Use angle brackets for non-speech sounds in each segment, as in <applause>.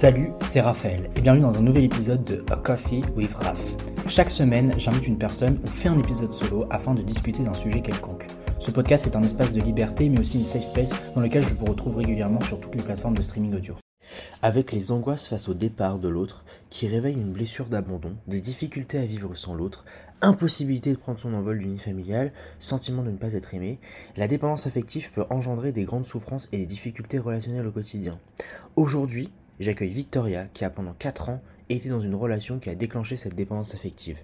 Salut, c'est Raphaël et bienvenue dans un nouvel épisode de A Coffee with Raph. Chaque semaine, j'invite une personne ou fais un épisode solo afin de discuter d'un sujet quelconque. Ce podcast est un espace de liberté mais aussi une safe space dans lequel je vous retrouve régulièrement sur toutes les plateformes de streaming audio. Avec les angoisses face au départ de l'autre, qui réveille une blessure d'abandon, des difficultés à vivre sans l'autre, impossibilité de prendre son envol d'une vie familiale, sentiment de ne pas être aimé, la dépendance affective peut engendrer des grandes souffrances et des difficultés relationnelles au quotidien. Aujourd'hui, j'accueille Victoria qui a pendant 4 ans été dans une relation qui a déclenché cette dépendance affective.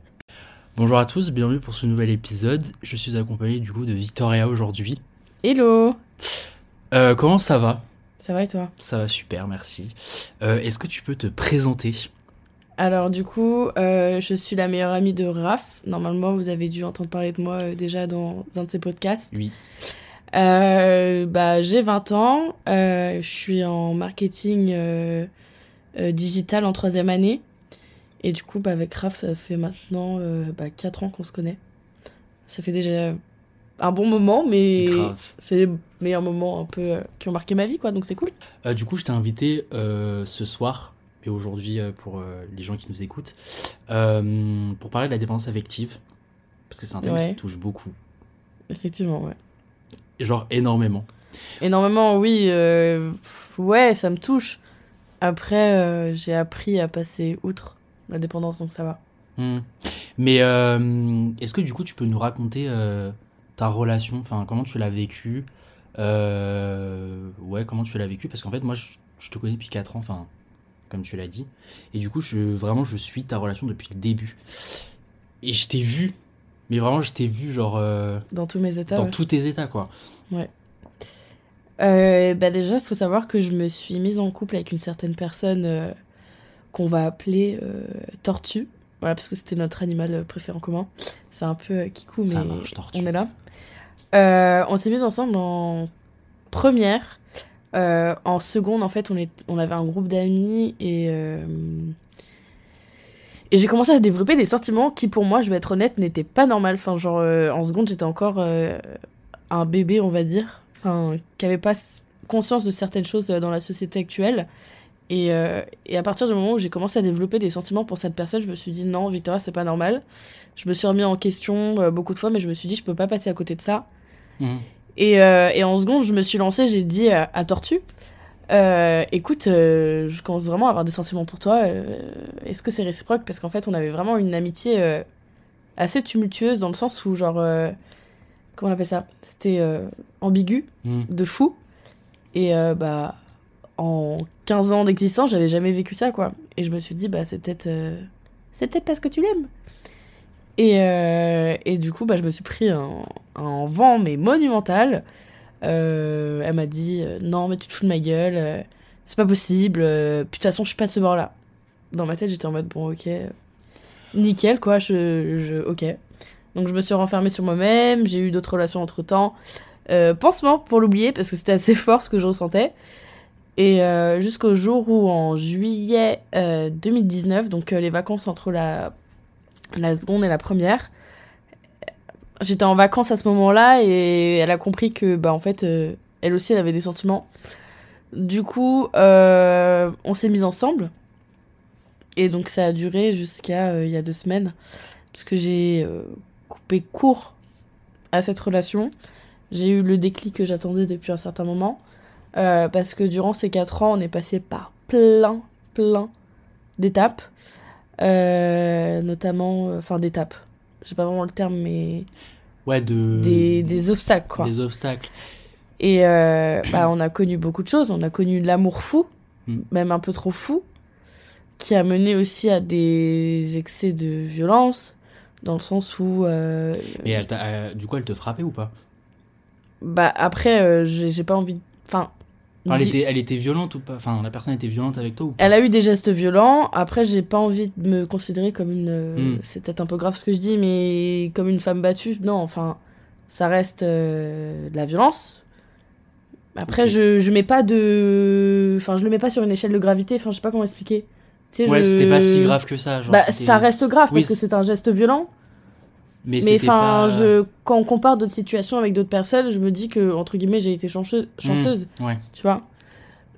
Bonjour à tous, bienvenue pour ce nouvel épisode. Je suis accompagné du coup de Victoria aujourd'hui. Hello Euh, comment ça va? Ça va et toi? Ça va super, merci. Euh, Est-ce que tu peux te présenter? Alors du coup, euh, je suis la meilleure amie de Raph. Normalement, vous avez dû entendre parler de moi euh, déjà dans un de ses podcasts. Oui. Euh, bah, j'ai 20 ans, euh, je suis en marketing euh, digital en troisième année. Et du coup, bah, avec Raph, ça fait maintenant bah, 4 ans qu'on se connaît. Ça fait déjà un bon moment, mais c'est les meilleurs moments un peu euh, qui ont marqué ma vie, quoi, donc c'est cool. Euh, du coup, je t'ai invité euh, ce soir, et aujourd'hui pour les gens qui nous écoutent, pour parler de la dépendance affective. Parce que c'est un thème Ouais. qui touche beaucoup. Effectivement, ouais. Genre énormément. Énormément, oui. euh, ouais, ça me touche. Après, euh, j'ai appris à passer outre la dépendance, donc ça va. Hmm. Mais euh, est-ce que du coup tu peux nous raconter ta relation, enfin comment tu l'as vécue Ouais, comment tu l'as vécue Parce qu'en fait moi je, je te connais depuis 4 ans, enfin comme tu l'as dit. Et du coup je, vraiment je suis ta relation depuis le début. Et je t'ai vu, mais vraiment je t'ai vu genre euh, Dans tous mes états. dans ouais. tous tes états quoi. Euh, bah déjà, il faut savoir que je me suis mise en couple avec une certaine personne euh, qu'on va appeler euh, Tortue. Voilà, parce que c'était notre animal préféré en commun. C'est un peu kikou, mais Ça marche, Tortue. on est là. On s'est mis ensemble en première. En seconde, en fait, on, est, on avait un groupe d'amis et, et j'ai commencé à développer des sentiments qui, pour moi, je vais être honnête, n'étaient pas normaux. Enfin, genre, euh, en seconde, j'étais encore euh, un bébé, on va dire. Enfin, qui avait pas conscience de certaines choses euh, dans la société actuelle. Et, euh, et à partir du moment où j'ai commencé à développer des sentiments pour cette personne, je me suis dit non, Victoria, c'est pas normal. Je me suis remis en question beaucoup de fois, mais je me suis dit, je peux pas passer à côté de ça. Mhm. Et, et en seconde, je me suis lancée, j'ai dit à Tortue, euh, écoute, euh, je commence vraiment à avoir des sentiments pour toi. euh, Est-ce que c'est réciproque? Parce qu'en fait, on avait vraiment une amitié assez tumultueuse dans le sens où, genre, comment on appelle ça? C'était ambigu, Hmm. de fou. Et bah, en 15 ans d'existence, j'avais jamais vécu ça, quoi. Et je me suis dit, bah, c'est peut-être c'est peut-être parce que tu l'aimes. Et, et du coup, bah, je me suis pris un, un vent, mais monumental. Euh, elle m'a dit euh, Non, mais tu te fous de ma gueule, euh, c'est pas possible. puis de toute façon, je suis pas de ce bord-là. Dans ma tête, j'étais en mode Bon, ok, nickel, quoi, je, je, ok. Donc, je me suis renfermée sur moi-même, j'ai eu d'autres relations entre temps. Euh, pour l'oublier, parce que c'était assez <laughs> fort ce que je ressentais. Et jusqu'au jour où, en juillet euh, 2019, donc les vacances entre la, la seconde et la première, j'étais en vacances à ce moment-là et elle a compris que, bah, en fait, euh, elle aussi, elle avait des sentiments. Du coup, euh, on s'est mis ensemble. Et donc, ça a duré jusqu'à euh, il y a deux semaines. Parce que j'ai coupé court à cette relation. J'ai eu le déclic que j'attendais depuis un certain moment. Parce que durant ces quatre ans, on est passé par plein, plein d'étapes. Notamment, enfin d'étapes. J'ai pas vraiment le terme, mais Ouais, de... des, des obstacles, quoi. Des obstacles. Et euh, bah, on a connu beaucoup de choses. On a connu l'amour fou, Mm. même un peu trop fou, qui a mené aussi à des excès de violence, dans le sens où, euh, Mais elle t'a- euh, du coup elle te frappait ou pas? bah après, euh, j'ai j'ai pas envie. de- Enfin, Enfin, elle, était, elle était violente ou pas? Enfin, la personne était violente avec toi ou pas? Elle a eu des gestes violents. Après, j'ai pas envie de me considérer comme une. euh, Mm. C'est peut-être un peu grave ce que je dis, mais comme une femme battue. Non, enfin, ça reste euh, de la violence. Après, je, je mets pas de. Enfin, je le mets pas sur une échelle de gravité. Enfin, je sais pas comment expliquer. Tu sais, Ouais, je- c'était pas si grave que ça. Genre, Bah, ça reste grave Oui, parce que c'est un geste violent. Mais, enfin, pas... je... quand on compare d'autres situations avec d'autres personnes, je me dis que, entre guillemets, j'ai été chanceuse, chanceuse Mmh, ouais. tu vois.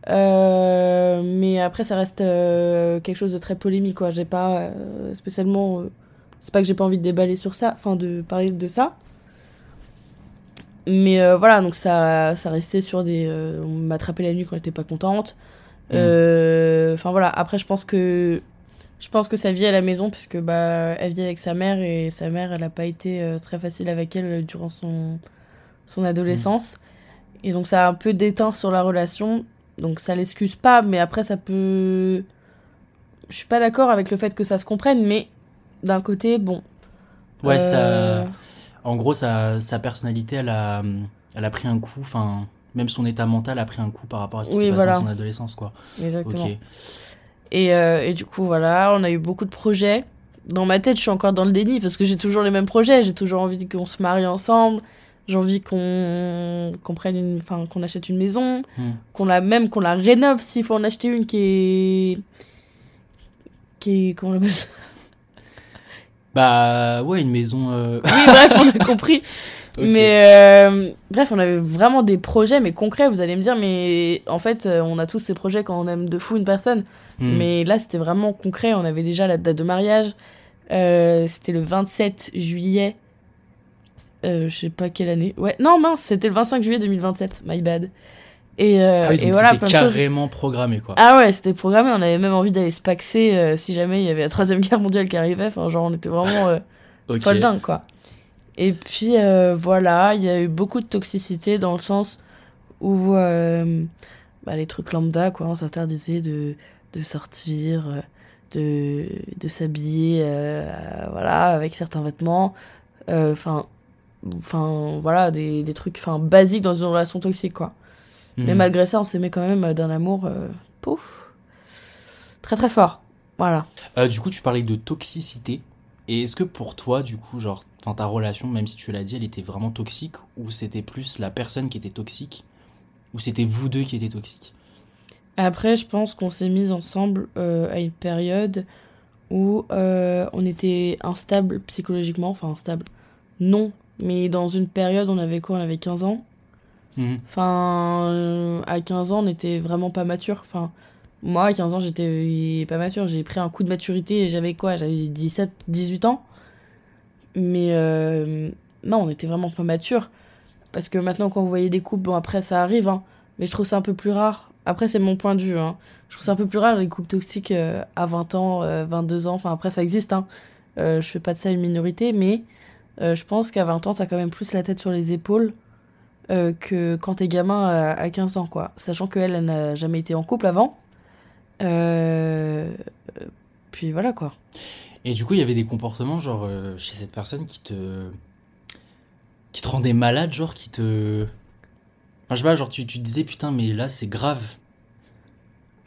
Euh, mais après, ça reste euh, quelque chose de très polémique, quoi. J'ai pas euh, spécialement. c'est pas que j'ai pas envie de déballer sur ça, enfin de parler de ça. Mais voilà, donc ça, ça restait sur des. on m'attrapait la nuit quand on était pas contente. Euh, Enfin voilà, après, je pense que. Je pense que sa vie à la maison, puisque bah, elle vit avec sa mère et sa mère, elle a pas été euh, très facile avec elle euh, durant son, son adolescence. Et donc ça a un peu déteint sur la relation. Donc ça l'excuse pas, mais après ça peut. Je suis pas d'accord avec le fait que ça se comprenne, mais d'un côté, bon. Ouais, Euh, ça. En gros, sa, sa personnalité, elle a, elle a pris un coup. Enfin, même son état mental a pris un coup par rapport à ce qui Oui, s'est passé dans son adolescence, quoi. Exactement. Et, euh, et du coup, voilà, on a eu beaucoup de projets. Dans ma tête, je suis encore dans le déni parce que j'ai toujours les mêmes projets. J'ai toujours envie qu'on se marie ensemble. J'ai envie qu'on qu'on prenne une, enfin, qu'on achète une maison, Hmm. qu'on la même qu'on la rénove s'il faut en acheter une qui est qui est comment on appelle ça? Bah, ouais, une maison. euh, <laughs> Oui, bref, on a compris. <laughs> Mais euh, bref, on avait vraiment des projets, mais concrets. Vous allez me dire, mais en fait, on a tous ces projets quand on aime de fou une personne. Hmm. Mais là, c'était vraiment concret. On avait déjà la date de mariage. Euh, c'était le 27 juillet. Euh, je sais pas quelle année. Ouais, non, mince, c'était le 25 juillet 2027. My bad. Et, euh, Ah oui, et voilà, de choses. carrément programmé, quoi. Ah ouais, c'était programmé. On avait même envie d'aller se paxer euh, si jamais il y avait la troisième guerre mondiale qui arrivait. Enfin, genre, on était vraiment. euh, <laughs> Ok. folle dingue quoi. Et puis voilà, il y a eu beaucoup de toxicité dans le sens où bah, les trucs lambda quoi, on s'interdisait de, de sortir, euh, de, de s'habiller euh, voilà, avec certains vêtements. Euh, Enfin, enfin voilà, des, des trucs enfin basiques dans une relation toxique quoi. Mais Hmm. malgré ça, on s'aimait quand même d'un amour euh, pouf. Très très fort. Voilà. Du coup, tu parlais de toxicité. Et est-ce que pour toi, du coup, genre, enfin, ta relation, même si tu l'as dit, elle était vraiment toxique, ou c'était plus la personne qui était toxique, ou c'était vous deux qui étiez toxiques? Après, je pense qu'on s'est mis ensemble euh, à une période où euh, on était instable psychologiquement. Enfin, instable. Non. Mais dans une période, on avait quoi On avait 15 ans. Mhm. Enfin, euh, à 15 ans, on était vraiment pas mature. Enfin, moi, à 15 ans, j'étais pas mature. J'ai pris un coup de maturité et j'avais quoi J'avais 17, 18 ans. Mais non, on était vraiment pas mature. Parce que maintenant, quand vous voyez des couples, bon, après, ça arrive, hein. Mais je trouve ça un peu plus rare. Après, c'est mon point de vue, hein. Je trouve ça un peu plus rare, les couples toxiques euh, à 20 ans, euh, 22 ans. Enfin, après, ça existe, hein. Euh, je fais pas de ça une minorité, mais euh, je pense qu'à 20 ans, t'as quand même plus la tête sur les épaules euh, que quand t'es gamin à, à 15 ans, quoi. Sachant qu'elle, elle n'a jamais été en couple avant. Euh, Puis voilà, quoi. Et du coup, il y avait des comportements, genre, euh, chez cette personne qui te. qui te rendait malade, genre, qui te. Enfin, je sais pas, genre, tu, tu disais, putain, mais là, c'est grave.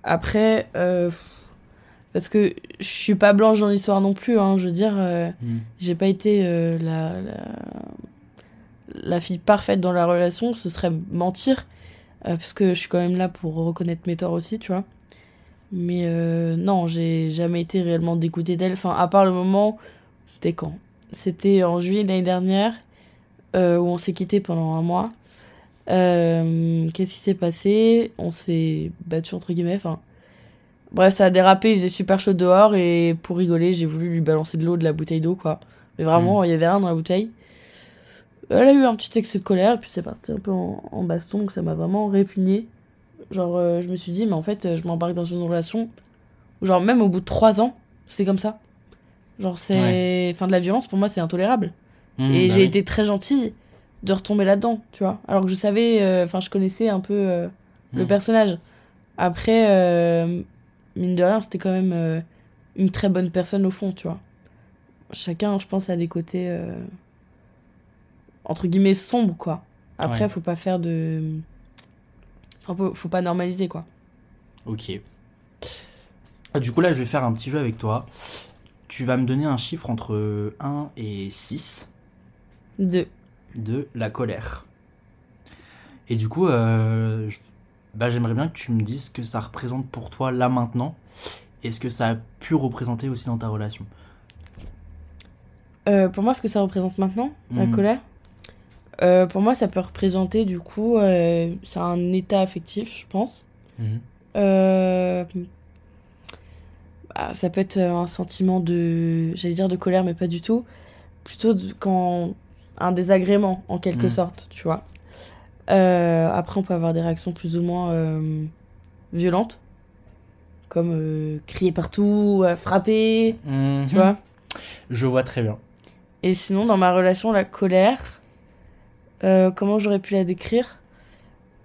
Après, euh, parce que je suis pas blanche dans l'histoire non plus, hein, je veux dire, euh, Hmm. j'ai pas été euh, la, la, la fille parfaite dans la relation, ce serait mentir, euh, parce que je suis quand même là pour reconnaître mes torts aussi, tu vois. Mais non, j'ai jamais été réellement dégoûtée d'elle, enfin, à part le moment, c'était quand? C'était en juillet l'année dernière, où on s'est quitté pendant un mois. Euh, Qu'est-ce qui s'est passé? On s'est battu entre guillemets. Enfin, bref, ça a dérapé. Il faisait super chaud dehors et pour rigoler, j'ai voulu lui balancer de l'eau de la bouteille d'eau, quoi. Mais vraiment, il y avait rien dans la bouteille. Elle a eu un petit excès de colère et puis c'est parti un peu en, en baston, donc ça m'a vraiment répugné. Genre, euh, je me suis dit, mais en fait, je m'embarque dans une relation où, genre, même au bout de trois ans, c'est comme ça. Genre, c'est. Enfin, de la violence, pour moi, c'est intolérable. Hmm, Et bah j'ai oui. été très gentille de retomber là-dedans, tu vois. Alors que je savais, euh, enfin, je connaissais un peu euh, le Mm. personnage. Après, euh, mine de rien, c'était quand même euh, une très bonne personne au fond, tu vois. Chacun, je pense, a des côtés, entre guillemets, sombres, quoi. Après, Ouais. faut pas faire de. Enfin, faut, pas normaliser, quoi. Ok. Ah, Du coup, là, je vais faire un petit jeu avec toi. Tu vas me donner un chiffre entre 1 et 6 De. De la colère. Et du coup, euh, bah, j'aimerais bien que tu me dises ce que ça représente pour toi là maintenant. Et ce que ça a pu représenter aussi dans ta relation. Euh, pour moi, ce que ça représente maintenant, la Mhm. colère, euh, pour moi, ça peut représenter, du coup, c'est un état affectif, je pense. Mhm. bah, ça peut être un sentiment de, j'allais dire de colère, mais pas du tout. Plutôt de- quand un désagrément, en quelque Mm. sorte, tu vois. Euh, après, on peut avoir des réactions plus ou moins euh, violentes, comme euh, crier partout, frapper, Mhm. tu vois. Je vois très bien. Et sinon, dans ma relation, la colère, comment j'aurais pu la décrire?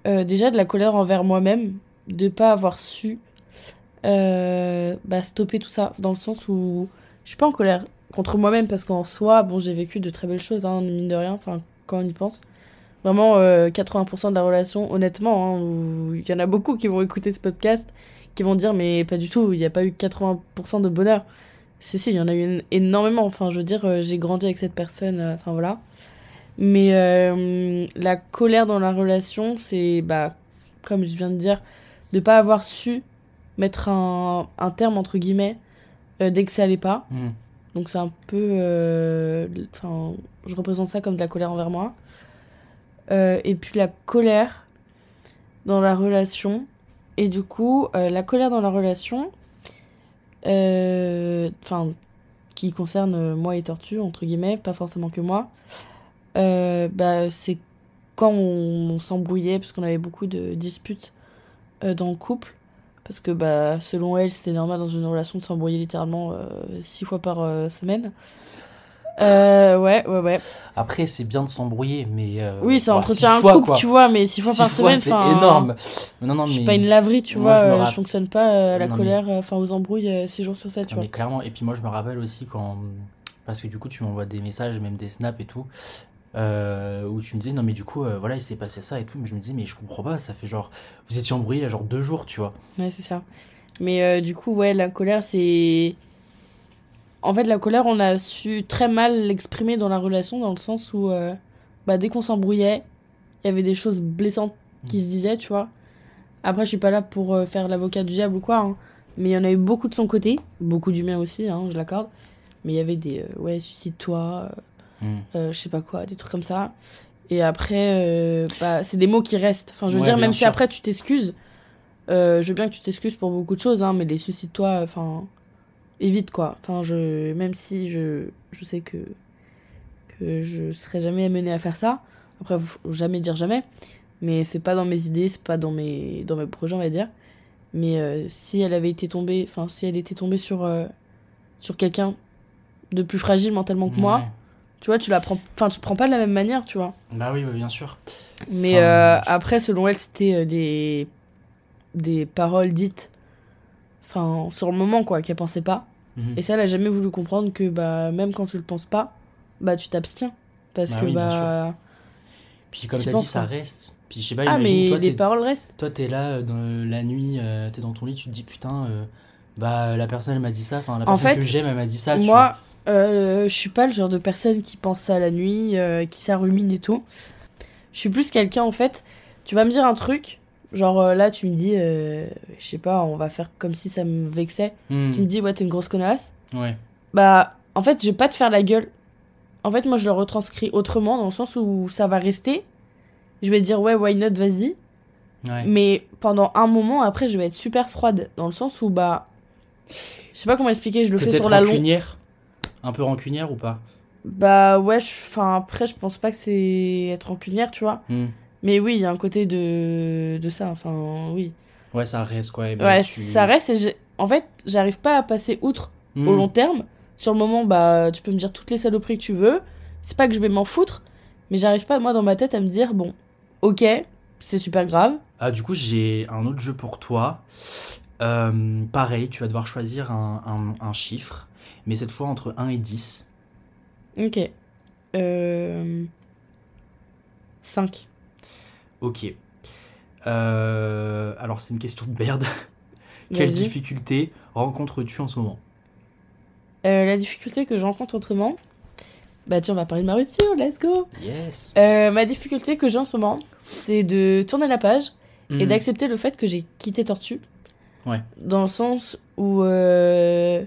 Déjà, de la colère envers moi-même, de pas avoir su bah, stopper tout ça, dans le sens où je suis pas en colère contre moi-même, parce qu'en soi, bon, j'ai vécu de très belles choses, hein, mine de rien, enfin, quand on y pense. Vraiment, euh, 80% de la relation, honnêtement, hein, il y en a beaucoup qui vont écouter ce podcast, qui vont dire, mais pas du tout, il n'y a pas eu 80% de bonheur. Si, si, il y en a eu énormément. Enfin, je veux dire, euh, j'ai grandi avec cette personne. euh, Enfin, voilà. Mais euh, la colère dans la relation, c'est, bah, comme je viens de dire, de pas avoir su mettre un, un terme, entre guillemets, euh, dès que ça allait pas. Mhm. Donc, c'est un peu. euh, Enfin, je représente ça comme de la colère envers moi. Euh, et puis, la colère dans la relation. Et du coup, euh, la colère dans la relation, enfin, qui concerne moi et Tortue, entre guillemets, pas forcément que moi, bah, c'est quand on, s'embrouillait, parce qu'on avait beaucoup de disputes dans le couple, parce que bah, selon elle, c'était normal dans une relation de s'embrouiller littéralement euh, six fois par euh, semaine. Euh, ouais, ouais, ouais. Après, c'est bien de s'embrouiller, mais. euh, Oui, ça bah, entretient six un fois, couple, quoi. tu vois, mais six fois Six par fois, semaine, c'est énorme. Non, non, Je suis mais- pas une laverie, tu Moi, vois, je me euh, je rapp- fonctionne pas à la Non, mais- colère, enfin aux embrouilles 6 jours sur 7, tu vois. mais clairement, et puis moi je me rappelle aussi quand. Parce que du coup, tu m'envoies des messages, même des snaps et tout, euh, où tu me disais, non, mais du coup, euh, voilà, il s'est passé ça et tout. Mais je me disais, mais je comprends pas, ça fait genre. Vous étiez embrouillés il y a genre deux jours, tu vois. Ouais, c'est ça. Mais euh, du coup, ouais, la colère, c'est. En fait, la colère, on a su très mal l'exprimer dans la relation, dans le sens où, bah, dès qu'on s'embrouillait, il y avait des choses blessantes qui se disaient, tu vois. Après, je suis pas là pour faire l'avocat du diable ou quoi, hein. mais il y en a eu beaucoup de son côté, beaucoup du mien aussi, hein, je l'accorde. Mais il y avait des, ouais, suicide-toi, Hmm. euh, je sais pas quoi, des trucs comme ça. Et après, euh, bah, c'est des mots qui restent. Enfin, je veux Ouais, dire, même si après tu t'excuses, euh, je veux bien que tu t'excuses pour beaucoup de choses, hein, mais les suicides-toi, enfin, évite quoi. Enfin, je, même si je, je sais que, que je serais jamais amenée à faire ça, après, faut jamais dire jamais, mais c'est pas dans mes idées, c'est pas dans mes, dans mes projets, on va dire. Mais euh, si elle avait été tombée, enfin, si elle était tombée sur, sur quelqu'un de plus fragile mentalement que moi. Tu vois, tu la prends, enfin, tu prends pas de la même manière, tu vois. Bah oui, bah, bien sûr. Mais Enfin, euh, je- après, selon elle, c'était euh, des, des paroles dites, enfin, sur le moment, quoi, qu'elle pensait pas. Mhm. Et ça, elle a jamais voulu comprendre que, bah, même quand tu le penses pas, bah, tu t'abstiens. Parce Bah que, oui, bah. Puis comme t'as dit, ça reste. Puis je sais pas, Ah, imagine, mais toi, les t'es- paroles restent. toi, t'es là euh, dans la nuit, euh, t'es dans ton lit, tu te dis putain, euh, bah la personne elle m'a dit ça, enfin la En personne fait, que j'aime elle m'a dit ça. tu. Moi, euh, je suis pas le genre de personne qui pense ça la nuit, euh, qui s'arrumine et tout. Je suis plus quelqu'un, en fait, tu vas me dire un truc, genre euh, là, tu me dis, euh, je sais pas, on va faire comme si ça me vexait. Hmm, Tu me dis, ouais, t'es une grosse connasse. Ouais. Bah, en fait, je vais pas te faire la gueule. En fait, moi, je le retranscris autrement, dans le sens où ça va rester. Je vais dire, ouais, why not, vas-y. Ouais. Mais pendant un moment, après, je vais être super froide, dans le sens où, bah. Je sais pas comment expliquer, je le fais sur la longue. Un peu rancunière ou pas Bah, ouais, enfin, après, je pense pas que c'est être rancunière, tu vois. Hmm. Mais oui, il y a un côté de, de ça, enfin, oui. Ouais, ça reste quoi. et ben, Ouais, tu- ça reste et en fait, j'arrive pas à passer outre Hmm. au long terme. Sur le moment, bah, tu peux me dire toutes les saloperies que tu veux. C'est pas que je vais m'en foutre, mais j'arrive pas, moi, dans ma tête, à me dire, bon, ok, c'est super grave. Ah, du coup, j'ai un autre jeu pour toi. Euh, pareil, tu vas devoir choisir un, un- un chiffre, mais cette fois entre 1 et 10. Ok. Euh... 5. Ok. Euh, alors, c'est une question de merde. <laughs> Quelle difficulté rencontres-tu en ce moment? Euh, la difficulté que je rencontre autrement. Bah, tiens, on va parler de ma rupture, let's go! Yes. Euh, ma difficulté que j'ai en ce moment, c'est de tourner la page et Hmm. d'accepter le fait que j'ai quitté Tortue. Ouais. Dans le sens où, euh,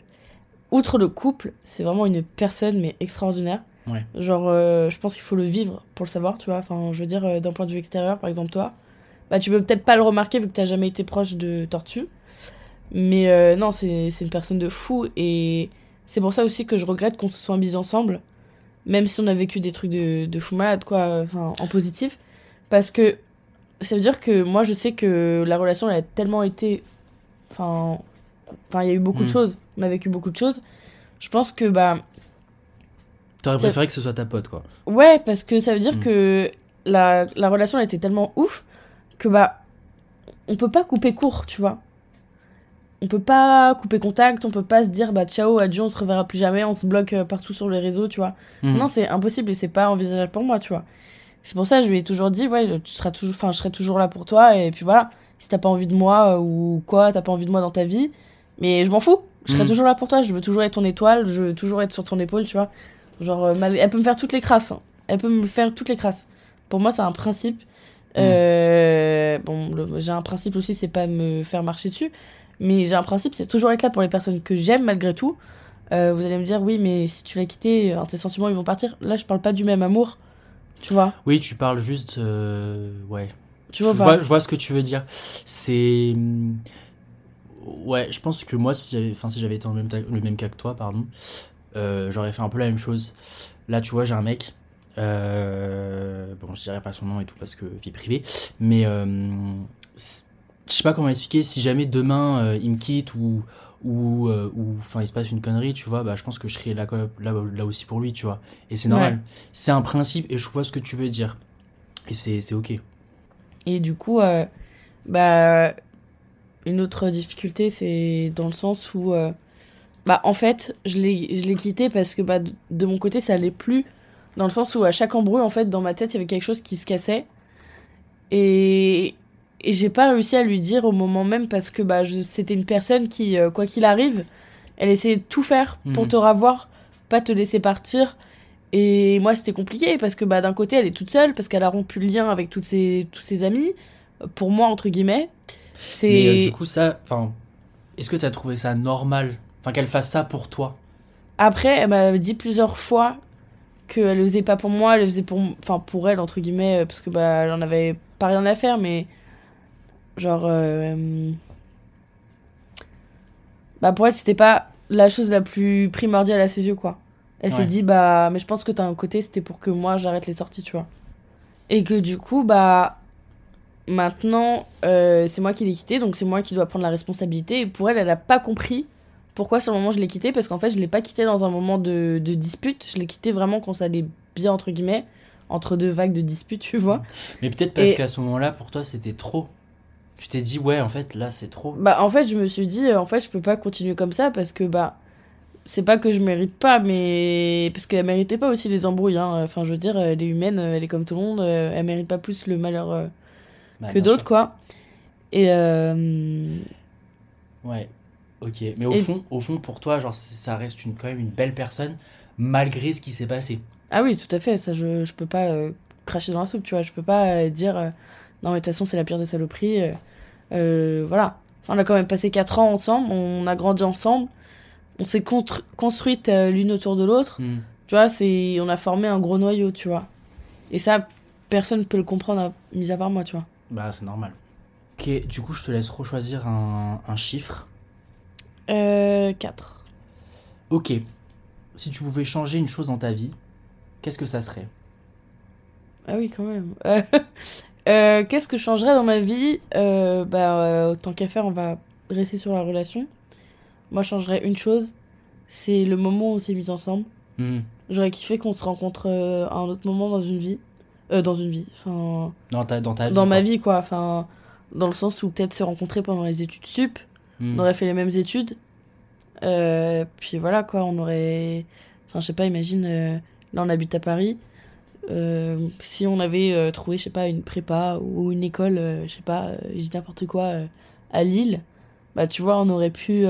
outre le couple, c'est vraiment une personne, mais extraordinaire. Ouais. Genre, euh, je pense qu'il faut le vivre pour le savoir, tu vois. Enfin, je veux dire, euh, d'un point de vue extérieur, par exemple, toi, bah, tu peux peut-être pas le remarquer vu que t'as jamais été proche de Tortue. Mais euh, non, c'est une personne de fou. Et c'est pour ça aussi que je regrette qu'on se soit mis ensemble. Même si on a vécu des trucs de, de fou malade, quoi, enfin, en positif. Parce que ça veut dire que moi, je sais que la relation, elle a tellement été. Enfin, enfin il y a eu beaucoup de Mm. choses. On a vécu beaucoup de choses. Je pense que, bah, T'aurais préféré que ce soit ta pote, quoi. Ouais, parce que ça veut dire Mm. que la, la relation elle était tellement ouf que bah on peut pas couper court, tu vois. On peut pas couper contact, on peut pas se dire bah ciao, adieu, on se reverra plus jamais, on se bloque euh, partout sur les réseaux, tu vois. Mhm. Non, c'est impossible et c'est pas envisageable pour moi, tu vois. C'est pour ça que je lui ai toujours dit ouais, tu seras toujours enfin je serai toujours là pour toi et puis voilà, si t'as pas envie de moi euh, ou quoi, t'as pas envie de moi dans ta vie, mais je m'en fous. Je serai Mhm. toujours là pour toi, je veux toujours être ton étoile, je veux toujours être sur ton épaule, tu vois. Genre, euh, elle peut me faire toutes les crasses. hein. Elle peut me faire toutes les crasses. Pour moi, c'est un principe. Euh, Bon, j'ai un principe aussi, c'est pas me faire marcher dessus. Mais j'ai un principe, c'est toujours être là pour les personnes que j'aime malgré tout. Euh, vous allez me dire, oui, mais si tu l'as quitté, tes sentiments ils vont partir. Là, je parle pas du même amour. Tu vois Oui, tu parles juste. euh, Ouais. Tu vois je, pas vois, je vois ce que tu veux dire. C'est. Ouais, je pense que moi, si j'avais enfin, si j'avais été dans le même, ta- le même cas que toi, pardon, euh, j'aurais fait un peu la même chose. Là, tu vois, j'ai un mec. euh, Bon, je dirais pas son nom et tout parce que vie privée. Mais. euh, Je sais pas comment expliquer. Si jamais demain, euh, il me quitte ou. Ou, enfin il se passe une connerie tu vois bah je pense que je serai là, là, là aussi pour lui tu vois et c'est normal Ouais. c'est un principe et je vois ce que tu veux dire et c'est c'est ok Et du coup, euh, bah, une autre difficulté, c'est dans le sens où, euh, bah, en fait, je l'ai, quitté parce que, bah, de, mon côté, ça allait plus. Dans le sens où, à chaque embrouille, en fait, dans ma tête, il y avait quelque chose qui se cassait. Et, et j'ai pas réussi à lui dire au moment même parce que, bah, c'était une personne qui, euh, quoi qu'il arrive, elle essayait de tout faire pour Mhm. te revoir, pas te laisser partir. Et moi, c'était compliqué parce que bah, d'un côté, elle est toute seule parce qu'elle a rompu le lien avec toutes ses, tous ses amis. Pour moi, entre guillemets. C'est. Mais euh, du coup, ça, enfin, est-ce que tu as trouvé ça normal? Enfin, qu'elle fasse ça pour toi? Après, elle m'a dit plusieurs fois qu'elle le faisait pas pour moi, elle le faisait pour, enfin, pour elle, entre guillemets, euh, parce que bah, elle en avait pas rien à faire, mais. Genre. euh, Bah, pour elle, c'était pas la chose la plus primordiale à ses yeux, quoi. Elle s'est Ouais. dit, bah, mais je pense que t'as un côté, c'était pour que moi j'arrête les sorties, tu vois. Et que du coup, bah. Maintenant, euh, c'est moi qui l'ai quitté, donc c'est moi qui dois prendre la responsabilité. Et pour elle, elle a pas compris pourquoi sur le moment je l'ai quitté, parce qu'en fait, je l'ai pas quitté dans un moment de, de dispute, je l'ai quitté vraiment quand ça allait bien, entre guillemets, entre deux vagues de dispute, tu vois. Mais peut-être parce Et- qu'à ce moment-là, pour toi, c'était trop. Tu t'es dit, ouais, en fait, là, c'est trop. Bah, en fait, je me suis dit, euh, en fait, je peux pas continuer comme ça, parce que, bah, c'est pas que je mérite pas, mais. Parce qu'elle méritait pas aussi les embrouilles, hein. Enfin, je veux dire, elle est humaine, elle est comme tout le monde, euh, elle mérite pas plus le malheur Bah, que d'autres, quoi. Et. euh, Ouais, ok. Mais au, Et- fond, au fond, pour toi, genre, ça reste une, quand même une belle personne, malgré ce qui s'est passé. Ah oui, tout à fait, ça, je, je peux pas euh, cracher dans la soupe, tu vois. Je peux pas euh, dire, euh, non, mais de toute façon, c'est la pire des saloperies. voilà. Enfin, on a quand même passé 4 ans ensemble, on a grandi ensemble, on s'est construite l'une autour de l'autre. Hmm. Tu vois, c'est, on a formé un gros noyau, tu vois. Et ça, personne peut le comprendre, à- mis à part moi, tu vois. Bah, c'est normal. Ok, du coup, je te laisse rechoisir un, un chiffre. Euh, 4. Ok. Si tu pouvais changer une chose dans ta vie, qu'est-ce que ça serait? Ah oui, quand même. Euh, <laughs> euh, Qu'est-ce que je changerais dans ma vie? Euh, Bah, euh, tant qu'à faire, on va rester sur la relation. Moi, je changerais une chose. C'est le moment où on s'est mis ensemble. Hmm. J'aurais kiffé qu'on se rencontre euh, à un autre moment dans une vie. Euh, dans une vie. Enfin, Dans ta, dans ta vie dans ma vie, quoi. Enfin, dans le sens où peut-être se rencontrer pendant les études sup. Hmm. On aurait fait les mêmes études. Euh, puis voilà, quoi. On aurait. Enfin, je sais pas, imagine. euh, là, on habite à Paris. Si on avait trouvé, je sais pas, une prépa ou une école, je sais pas, je dis n'importe quoi, à Lille, bah tu vois, on aurait pu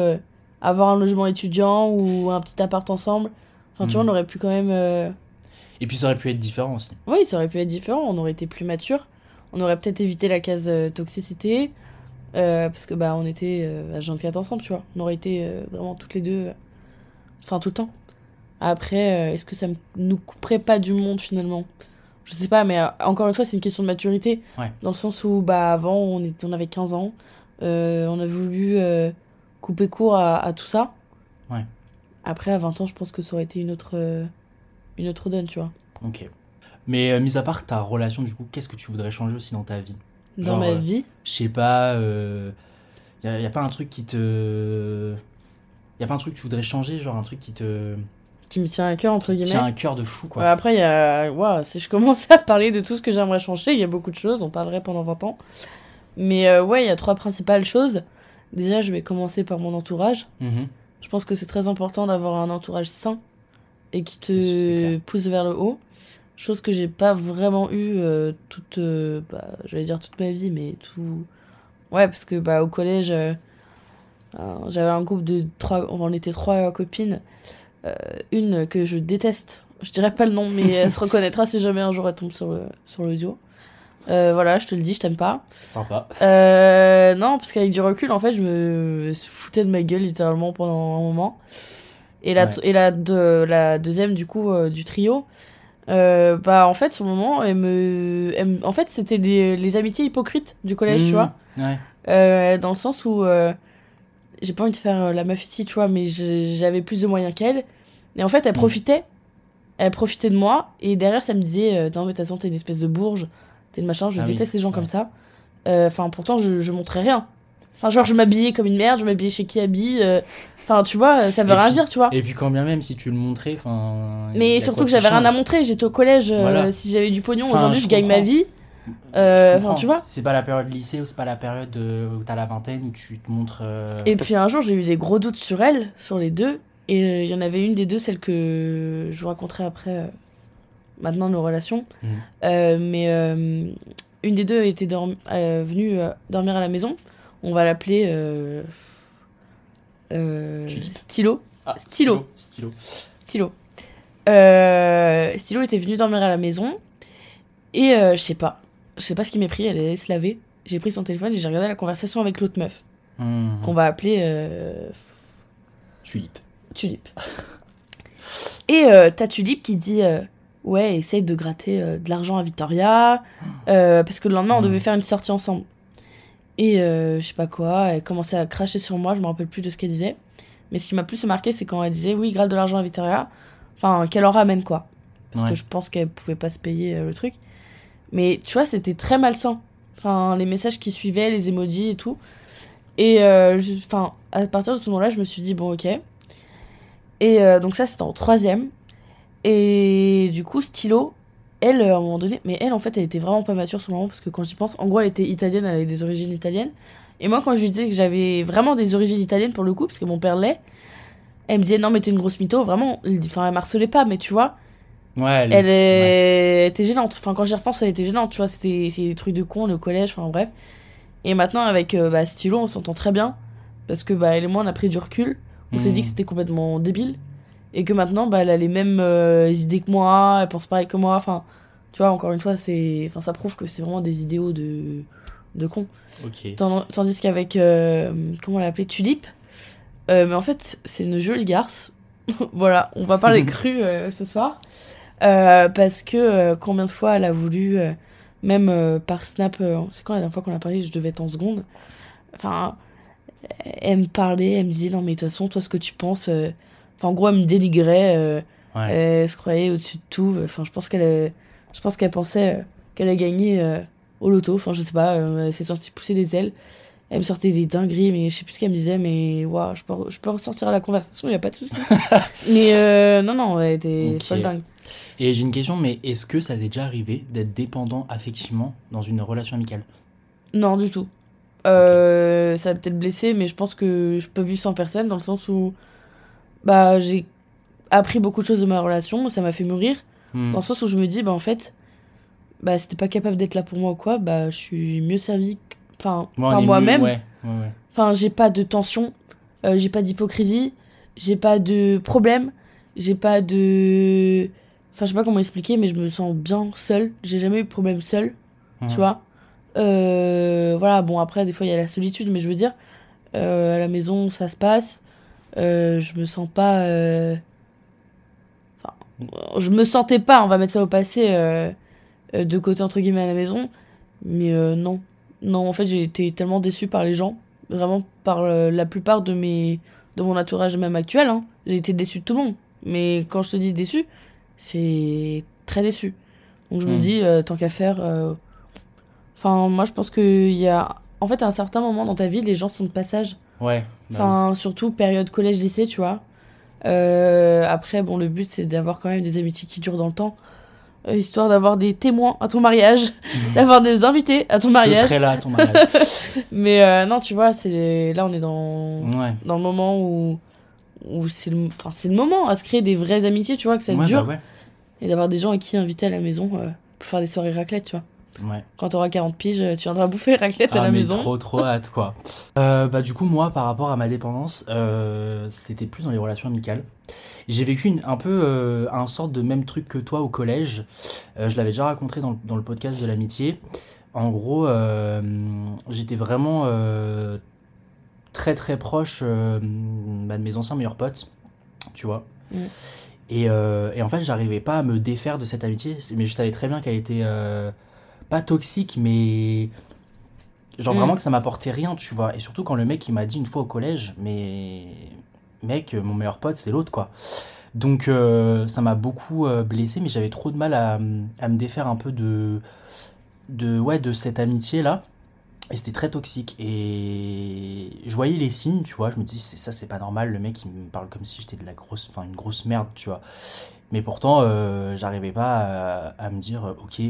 avoir un logement étudiant ou un petit appart ensemble. Enfin, tu vois, Mhm. on aurait pu quand même. Et puis ça aurait pu être différent aussi. Oui, ça aurait pu être différent, on aurait été plus mature. On aurait peut-être évité la case euh, toxicité. euh, parce que bah on était euh, à 24 ensemble, tu vois. On aurait été euh, vraiment toutes les deux. Enfin, tout le temps. Après, est-ce que ça nous couperait pas du monde finalement? Je sais pas, mais encore une fois, c'est une question de maturité. Ouais. Dans le sens où, bah, avant, on, était, on avait 15 ans. on a voulu couper court à, à tout ça. Ouais. Après, à 20 ans, je pense que ça aurait été une autre, une autre donne, tu vois. Ok. Mais euh, mis à part ta relation, du coup, qu'est-ce que tu voudrais changer aussi dans ta vie? Dans ma euh, vie. Je sais pas, il y, a, y a pas un truc qui te. Y a pas un truc que tu voudrais changer, genre un truc qui te Qui me tient à cœur, entre guillemets. tient un cœur de fou, quoi. Ouais, après, il y a. Ouah, si je commence <laughs> à parler de tout ce que j'aimerais changer, il y a beaucoup de choses. On parlerait pendant 20 ans. Mais euh, ouais, il y a trois principales choses. Déjà, je vais commencer par mon entourage. Mhm. Je pense que c'est très important d'avoir un entourage sain et qui te pousse vers le haut. Chose que j'ai pas vraiment eu euh, toute, euh, bah, j'allais dire toute ma vie, mais tout. Ouais, parce que bah au collège, euh, j'avais un groupe de trois, on était trois copines, une que je déteste. Je dirais pas le nom, mais elle se <laughs> reconnaîtra si jamais un jour elle tombe sur le sur l'audio. Euh, voilà, je te le dis, je t'aime pas. Sympa. Euh, non, parce qu'avec du recul, en fait, je me foutais de ma gueule littéralement pendant un moment. Et la, Ouais. et la, de, la deuxième, du coup, euh, du trio, euh, bah, en fait, le moment, elle me. elle en fait, c'était les, les amitiés hypocrites du collège, tu Mhm. vois. Ouais. Euh, dans le sens où. j'ai pas envie de faire la meuf ici, tu vois, mais j'avais plus de moyens qu'elle. Et en fait, elle Mhm. profitait. Elle profitait de moi. Et derrière, ça me disait Non, mais de toute façon, t'es une espèce de bourge. T'es une machin. Je Ah oui, déteste les gens ouais. comme ça. Enfin, pourtant, je, je montrais rien. Enfin, genre, je m'habillais comme une merde. Je m'habillais chez qui habille. euh, Enfin, tu vois, ça veut Et rien puis- dire, tu vois. Et puis quand bien même, si tu le montrais, enfin. Mais surtout que j'avais rien à montrer. J'étais au collège. euh, si j'avais du pognon, aujourd'hui, je je gagne ma vie. Euh, enfin, tu vois. C'est pas la période lycée ou c'est pas la période euh, où t'as la vingtaine où tu te montres. euh, Et puis un jour, j'ai eu des gros doutes sur elle, sur les deux. Et il y en avait une des deux, celle que je vous raconterai après, maintenant, nos relations. Euh, mais une des deux était dorm- venue dormir à la maison. On va l'appeler. Stylo. Ah, Stylo. Stylo. Stylo. Euh, Stylo était venue dormir à la maison. Et euh, je sais pas. Je sais pas ce qui m'est pris. Elle allait se laver. J'ai pris son téléphone et j'ai regardé la conversation avec l'autre meuf. Mhm. Qu'on va appeler euh, Tulipe. Tulipe. <laughs> Et euh, t'as Tulipe qui dit euh, Ouais, essaye de gratter euh, de l'argent à Victoria. euh, parce que le lendemain, on Mm. devait faire une sortie ensemble. Et euh, je sais pas quoi, elle commençait à cracher sur moi, je me rappelle plus de ce qu'elle disait. Mais ce qui m'a plus marqué, c'est quand elle disait Oui, gratte de l'argent à Victoria. Enfin, qu'elle en ramène quoi. Parce Ouais. que je pense qu'elle pouvait pas se payer euh, le truc. Mais tu vois, c'était très malsain. Enfin, les messages qui suivaient, les emojis et tout. Et euh, enfin, à partir de ce moment-là, je me suis dit, bon, ok. Et donc, ça, c'était en troisième. Et du coup, Stylo, elle, euh, à un moment donné, mais elle, en fait, elle était vraiment pas mature sur le moment, parce que quand j'y pense, en gros, elle était italienne, elle avait des origines italiennes. Et moi, quand je lui disais que j'avais vraiment des origines italiennes pour le coup, parce que mon père l'est, elle me disait, non, mais t'es une grosse mytho, vraiment. Enfin, elle m'harcelait pas, mais tu vois, Ouais, elle, est- elle était gênante. Enfin, quand j'y repense, elle était gênante. Tu vois, c'était des trucs de con, le collège, enfin bref. Et maintenant, avec euh, bah, Stylo, on s'entend très bien. Parce que bah, elle et moi, on a pris du recul. On s'est Mhm. dit que c'était complètement débile. Et que maintenant, bah, elle a les mêmes euh, idées que moi. Elle pense pareil que moi. Enfin, tu vois, encore une fois, c'est, enfin, ça prouve que c'est vraiment des idéaux de, de con. Tandis qu'avec, euh, comment on l'appelait, Tulipe, euh, mais en fait, c'est une jolie garce. <laughs> voilà, on va parler <laughs> cru ce soir. Parce que combien de fois elle a voulu, même par Snap, c'est quand la dernière fois qu'on a parlé, je devais être en seconde. Enfin, elle me parlait, elle me disait non mais de toute façon, toi ce que tu penses, enfin en gros elle me dénigrait, euh, Ouais. elle se croyait au-dessus de tout. Enfin je pense qu'elle, euh, je pense qu'elle pensait euh, qu'elle a gagné euh, au loto. Enfin je sais pas, euh, elle s'est sortie pousser des ailes. Elle me sortait des dingueries, mais je sais plus ce qu'elle me disait, mais waouh, je peux, je peux ressortir à la conversation, y a pas de souci. <laughs> mais euh, non, non, elle était folle dingue. Et j'ai une question, mais est-ce que ça t'est déjà arrivé d'être dépendant affectivement dans une relation amicale? Non, du tout. Euh, Ça va peut-être blesser, mais je pense que je peux vivre sans personne dans le sens où bah, j'ai appris beaucoup de choses de ma relation, ça m'a fait mûrir. Hmm. Dans le sens où je me dis, bah en fait, bah si t'es pas capable d'être là pour moi ou quoi, bah je suis mieux servi que- enfin, Ouais, par moi-même. Ouais, ouais. Enfin, j'ai pas de tension, euh, j'ai pas d'hypocrisie, j'ai pas de problème, j'ai pas de. Enfin, je sais pas comment expliquer, mais je me sens bien seule. J'ai jamais eu de problème seule, tu vois. Euh, voilà, bon, après, des fois, il y a la solitude, mais je veux dire, euh, à la maison, ça se passe. Euh, je me sens pas. euh, Enfin, je me sentais pas, on va mettre ça au passé, euh, de côté entre guillemets à la maison. Mais non. Non, en fait, j'ai été tellement déçue par les gens. Vraiment par la plupart de mes de mon entourage même actuel. hein. J'ai été déçue de tout le monde. Mais quand je te dis déçue, c'est très déçu. Donc je me Hmm. dis, euh, tant qu'à faire. euh, Enfin, moi je pense qu'il y a. En fait, à un certain moment dans ta vie, les gens sont de passage. Ouais. bah Enfin, surtout période collège-lycée, tu vois. Euh, après, bon, le but c'est d'avoir quand même des amitiés qui durent dans le temps. euh, histoire d'avoir des témoins à ton mariage, <laughs> d'avoir des invités à ton oui. Je mariage. serai là à ton mariage. <laughs> Mais euh, non, tu vois, c'est là on est dans, ouais. dans le moment où, où c'est le, enfin, le moment à se créer des vraies amitiés, tu vois, que ça Ouais, dure. bah ouais. Et d'avoir des gens à qui inviter à la maison pour faire des soirées raclette, tu vois. Ouais. Quand t'auras 40 piges, tu viendras bouffer raclette à Ah, la mais maison. trop trop hâte quoi. Euh, bah du coup moi par rapport à ma dépendance, euh, c'était plus dans les relations amicales. J'ai vécu une- un peu euh, un sorte de même truc que toi au collège. Je l'avais déjà raconté dans, le- dans le podcast de l'amitié. En gros, j'étais vraiment très très proche bah, de mes anciens meilleurs potes, tu vois. Mm. Et, euh, et en fait, j'arrivais pas à me défaire de cette amitié, mais je savais très bien qu'elle était euh, pas toxique, mais genre Mm. vraiment que ça m'apportait rien, tu vois. Et surtout quand le mec il m'a dit une fois au collège, mais mec, mon meilleur pote c'est l'autre quoi. Donc euh, ça m'a beaucoup euh, blessé, mais j'avais trop de mal à, à me défaire un peu de, de, ouais, de cette amitié là. Et c'était très toxique. Et je voyais les signes, tu vois. Je me dis, c'est ça, c'est pas normal. Le mec, il me parle comme si j'étais de la grosse, enfin, une grosse merde, tu vois. Mais pourtant, euh, j'arrivais pas à, à me dire, ok,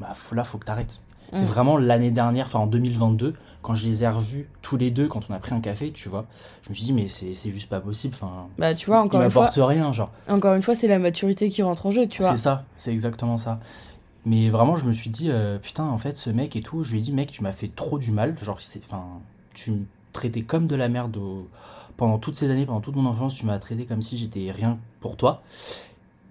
bah, là, faut que t'arrêtes. C'est Mm. vraiment l'année dernière, enfin en 2022, quand je les ai revus tous les deux, quand on a pris un café, tu vois. Je me suis dit, mais c'est juste pas possible. Enfin, Bah, tu vois, encore une fois, rien, genre. encore une fois, c'est la maturité qui rentre en jeu, tu vois. C'est ça, c'est exactement ça. Mais vraiment, je me suis dit, euh, putain, en fait, ce mec et tout, je lui ai dit, mec, tu m'as fait trop du mal. Genre, enfin, tu me traitais comme de la merde au- pendant toutes ces années, pendant toute mon enfance, tu m'as traité comme si j'étais rien pour toi.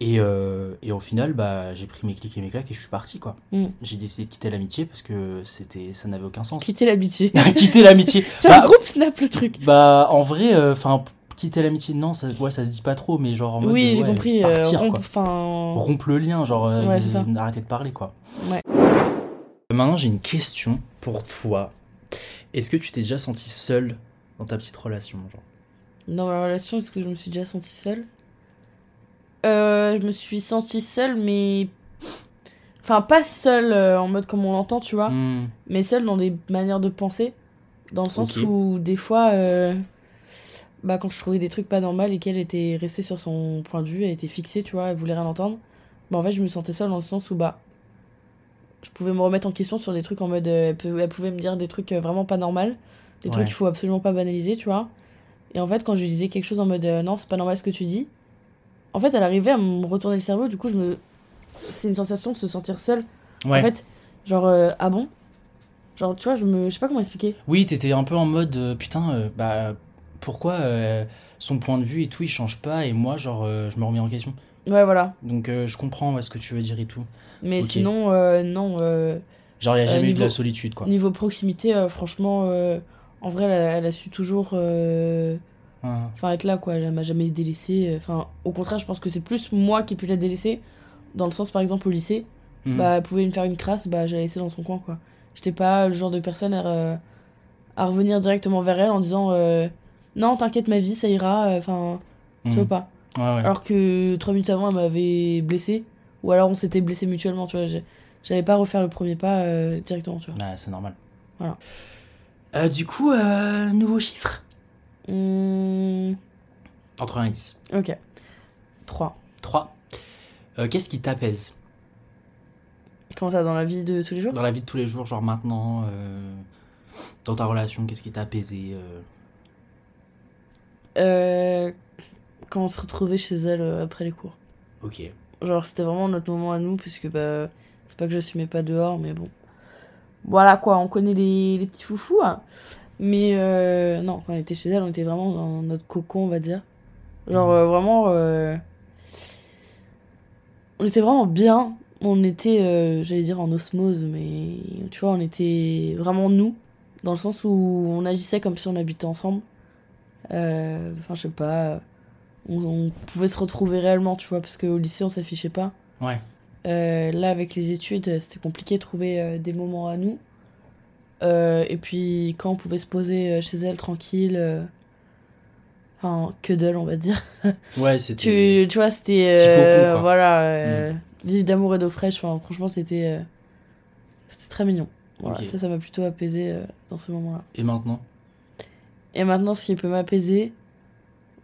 Et, euh, et au final, bah, j'ai pris mes clics et mes claques et je suis parti, quoi. Mm. J'ai décidé de quitter l'amitié parce que c'était, ça n'avait aucun sens. Quitter l'amitié. <laughs> quitter l'amitié. <laughs> C'est Bah, un groupe Snap le truc. Bah, en vrai, enfin, quitter l'amitié, non, ça, ouais, ça se dit pas trop, mais genre en mode. oui, j'ai ouais, compris. euh, Partir, quoi rompre le lien, genre euh, Ouais, arrêter de parler quoi. Ouais. Maintenant j'ai une question pour toi. Est-ce que tu t'es déjà senti seule dans ta petite relation genre? Dans ma relation, est-ce que je me suis déjà sentie seule? Euh, Je me suis sentie seule, mais. Enfin, pas seule euh, en mode comme on l'entend, tu vois, Hmm, mais seule dans des manières de penser. Dans le sens où, des fois, euh, bah, quand je trouvais des trucs pas normaux et qu'elle était restée sur son point de vue, elle était fixée, tu vois, elle voulait rien entendre, bah, en fait, je me sentais seule dans le sens où, bah, je pouvais me remettre en question sur des trucs en mode. elle, peut- elle pouvait me dire des trucs vraiment pas normaux, des Ouais. trucs qu'il faut absolument pas banaliser, tu vois. Et en fait, quand je lui disais quelque chose en mode non, c'est pas normal ce que tu dis, en fait, elle arrivait à me retourner le cerveau, du coup, je me. C'est une sensation de se sentir seule. Ouais. En fait, genre, euh, ah bon? Genre, tu vois, je me. Je sais pas comment expliquer. Oui, t'étais un peu en mode euh, putain, euh, bah pourquoi son point de vue et tout il change pas et moi genre je me remets en question. Ouais, voilà. Donc je comprends ouais, ce que tu veux dire et tout. Mais sinon, non. Genre il a jamais eu de la solitude quoi. niveau proximité, franchement, en vrai, elle a, elle a su toujours. Euh, Ah, Enfin, être là, quoi. Elle m'a jamais délaissé. Enfin, au contraire, je pense que c'est plus moi qui ai pu la délaisser. Dans le sens, par exemple, au lycée, hmm. bah, elle pouvait me faire une crasse, bah, je la laissais dans son coin, quoi. J'étais pas le genre de personne à, euh, à revenir directement vers elle en disant euh, Non, t'inquiète, ma vie, ça ira. euh, Enfin, tu Hmm. veux pas. Ouais, ouais. Alors que trois minutes avant, elle m'avait blessé. Ou alors, on s'était blessé mutuellement, tu vois. J'allais pas refaire le premier pas euh, directement, tu vois. Bah, c'est normal. Voilà. Euh, du coup, euh, nouveau chiffre Hum, Entre 1 et 10. ok. 3. 3. Qu'est-ce qui t'apaise? Comment ça, dans la vie de tous les jours? Dans la vie de tous les jours, genre maintenant, euh, dans ta relation, qu'est-ce qui t'a apaisé euh? Euh, quand on se retrouvait chez elle euh, après les cours. Ok. Genre, c'était vraiment notre moment à nous, puisque bah, c'est pas que j'assumais pas dehors, mais bon. Voilà quoi, on connaît les, les petits foufous. hein. Mais euh, non, quand on était chez elle, on était vraiment dans notre cocon, on va dire. Genre, euh, vraiment. euh, On était vraiment bien. On était, euh, j'allais dire en osmose, mais tu vois, on était vraiment nous. Dans le sens où on agissait comme si on habitait ensemble. Euh, Enfin, je sais pas. On, on pouvait se retrouver réellement, tu vois, parce qu'au lycée, on s'affichait pas. Ouais. Euh, là, avec les études, c'était compliqué de trouver euh, des moments à nous. Euh, et puis, quand on pouvait se poser euh, chez elle tranquille, euh, enfin, que d'elle, on va dire. <laughs> Ouais, c'était. Tu, tu vois, c'était. Euh, voilà. euh, Vivre d'amour et d'eau fraîche. Enfin, franchement, c'était. euh, c'était très mignon. Voilà, ça, ça m'a plutôt apaisé dans ce moment-là. Et maintenant? Et maintenant, ce qui peut m'apaiser,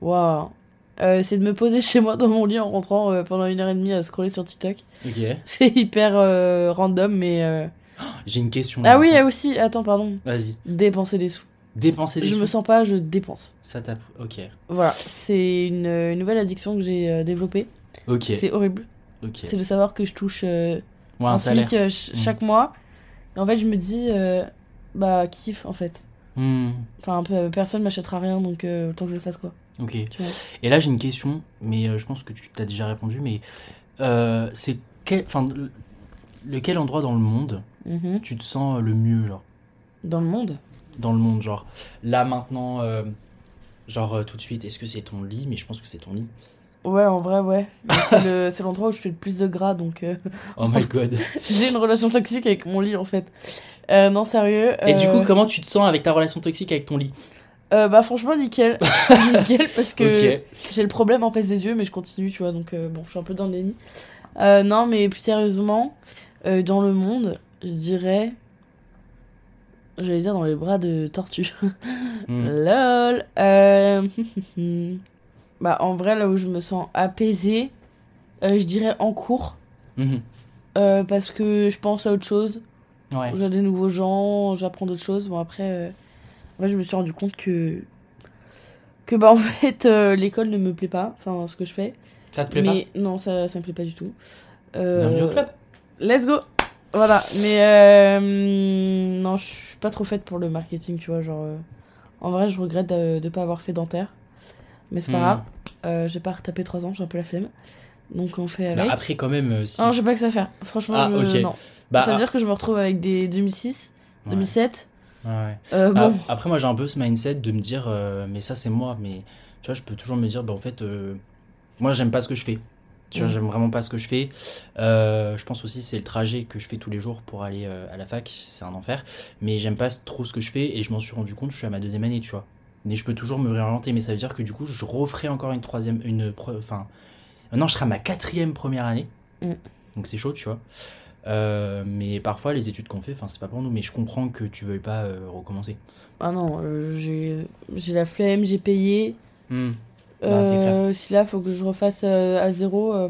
waouh, c'est de me poser <laughs> chez moi dans mon lit en rentrant pendant une heure et demie à scroller sur TikTok. Ok. C'est hyper random, mais. Euh, J'ai une question. Ah là, oui, ah aussi, attends, pardon. Vas-y. Dépenser des sous. Dépenser des Je sous. me sens pas, je dépense. Ça tape. Ok. Voilà, c'est une, une nouvelle addiction que j'ai euh, développée. Ok. C'est horrible. Ok. C'est de savoir que je touche euh, Ouais, un. SMIC euh, ch- Mm. chaque mois. Et en fait, je me dis, euh, bah, kiff en fait. Hmm, Enfin, euh, personne m'achètera rien, donc euh, autant que je le fasse quoi. Ok. Et là, j'ai une question, mais euh, je pense que tu t'as déjà répondu, mais euh, c'est quel, enfin, lequel endroit dans le monde Mhm. tu te sens le mieux, genre, Dans le monde? Dans le monde, genre, là maintenant, euh, genre euh, tout de suite, est-ce que c'est ton lit? Mais je pense que c'est ton lit. Ouais, en vrai, ouais. <laughs> C'est le- c'est l'endroit où je fais le plus de gras, donc euh, Oh my god. <laughs> j'ai une relation toxique avec mon lit en fait. Euh, non, sérieux. Et du coup, euh, comment tu te sens avec ta relation toxique avec ton lit? Euh, Bah, franchement, nickel. <laughs> nickel, parce que j'ai le problème en face des yeux, mais je continue, tu vois, donc euh, bon, je suis un peu dans le déni. Euh, non, mais plus sérieusement, euh, dans le monde, je dirais. J'allais dire dans les bras de tortue. <laughs> Hmm. Lol. Euh, <laughs> bah, en vrai, là où je me sens apaisée, euh, je dirais en cours. Mhm. parce que je pense à autre chose. Ouais. J'ai des nouveaux gens, j'apprends d'autres choses. Bon, après, en fait, je me suis rendu compte que. Que, bah, <laughs> en fait, l'école ne me plaît pas. Enfin, ce que je fais. Ça te plaît mais non, ça, ça me plaît pas du tout. Euh, pas Bienvenue au club. Let's go! Voilà, mais euh, non, je suis pas trop faite pour le marketing, tu vois. Genre, euh, en vrai, je regrette de ne pas avoir fait dentaire. Mais c'est pas Hmm. grave. Euh, j'ai pas retapé 3 ans, j'ai un peu la flemme. Donc on fait Bah, avec. après, quand même, euh, si. Non, j'ai pas que ça à faire. Franchement, Ah, je... non. Bah, ça veut dire que je me retrouve avec des 2006, ouais. 2007. Ouais, ouais. Euh, Ah, bon, après, moi, j'ai un peu ce mindset de me dire, euh, mais ça, c'est moi. Mais tu vois, je peux toujours me dire, bah, en fait, moi, j'aime pas ce que je fais. Tu vois, Mm. j'aime vraiment pas ce que je fais. Euh, je pense aussi, c'est le trajet que je fais tous les jours pour aller euh, à la fac. C'est un enfer. Mais j'aime pas trop ce que je fais et je m'en suis rendu compte, je suis à ma deuxième année, tu vois. Mais je peux toujours me réorienter. Mais ça veut dire que du coup, je referai encore une troisième. Une, enfin, non, je serai à ma quatrième première année. Mm. Donc c'est chaud, tu vois. Euh, mais parfois, les études qu'on fait, enfin, c'est pas pour nous. Mais je comprends que tu veuilles pas recommencer. ah non, j'ai j'ai la flemme, j'ai payé. Hmm. Bah, Euh, si là, faut que je refasse euh, à zéro. euh,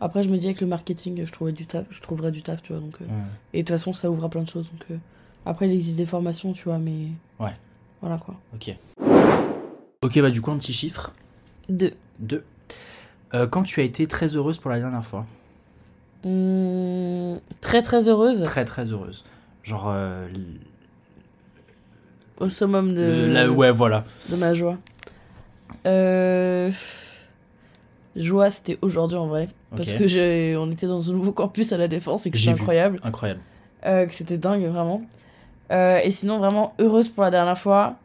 après, je me dis avec le marketing, je trouverai du taf, je trouverai du taf, tu vois. Donc, euh, Ouais. Et de toute façon, ça ouvre à plein de choses. Donc, euh, après, il existe des formations, tu vois, mais. Ouais. Voilà quoi. Ok. Ok, bah du coup, un petit chiffre. Deux. 2. quand tu as été très heureuse pour la dernière fois? Hum, très très heureuse. Très très heureuse. Genre... euh, l- Au summum de, le- la- ouais, voilà. de ma joie. Euh... Joie, c'était aujourd'hui en vrai. Parce que j'ai... on était dans un nouveau campus à la Défense et que c'était vu. incroyable. Incroyable. Euh, que c'était dingue, vraiment. Euh, et sinon, vraiment heureuse pour la dernière fois.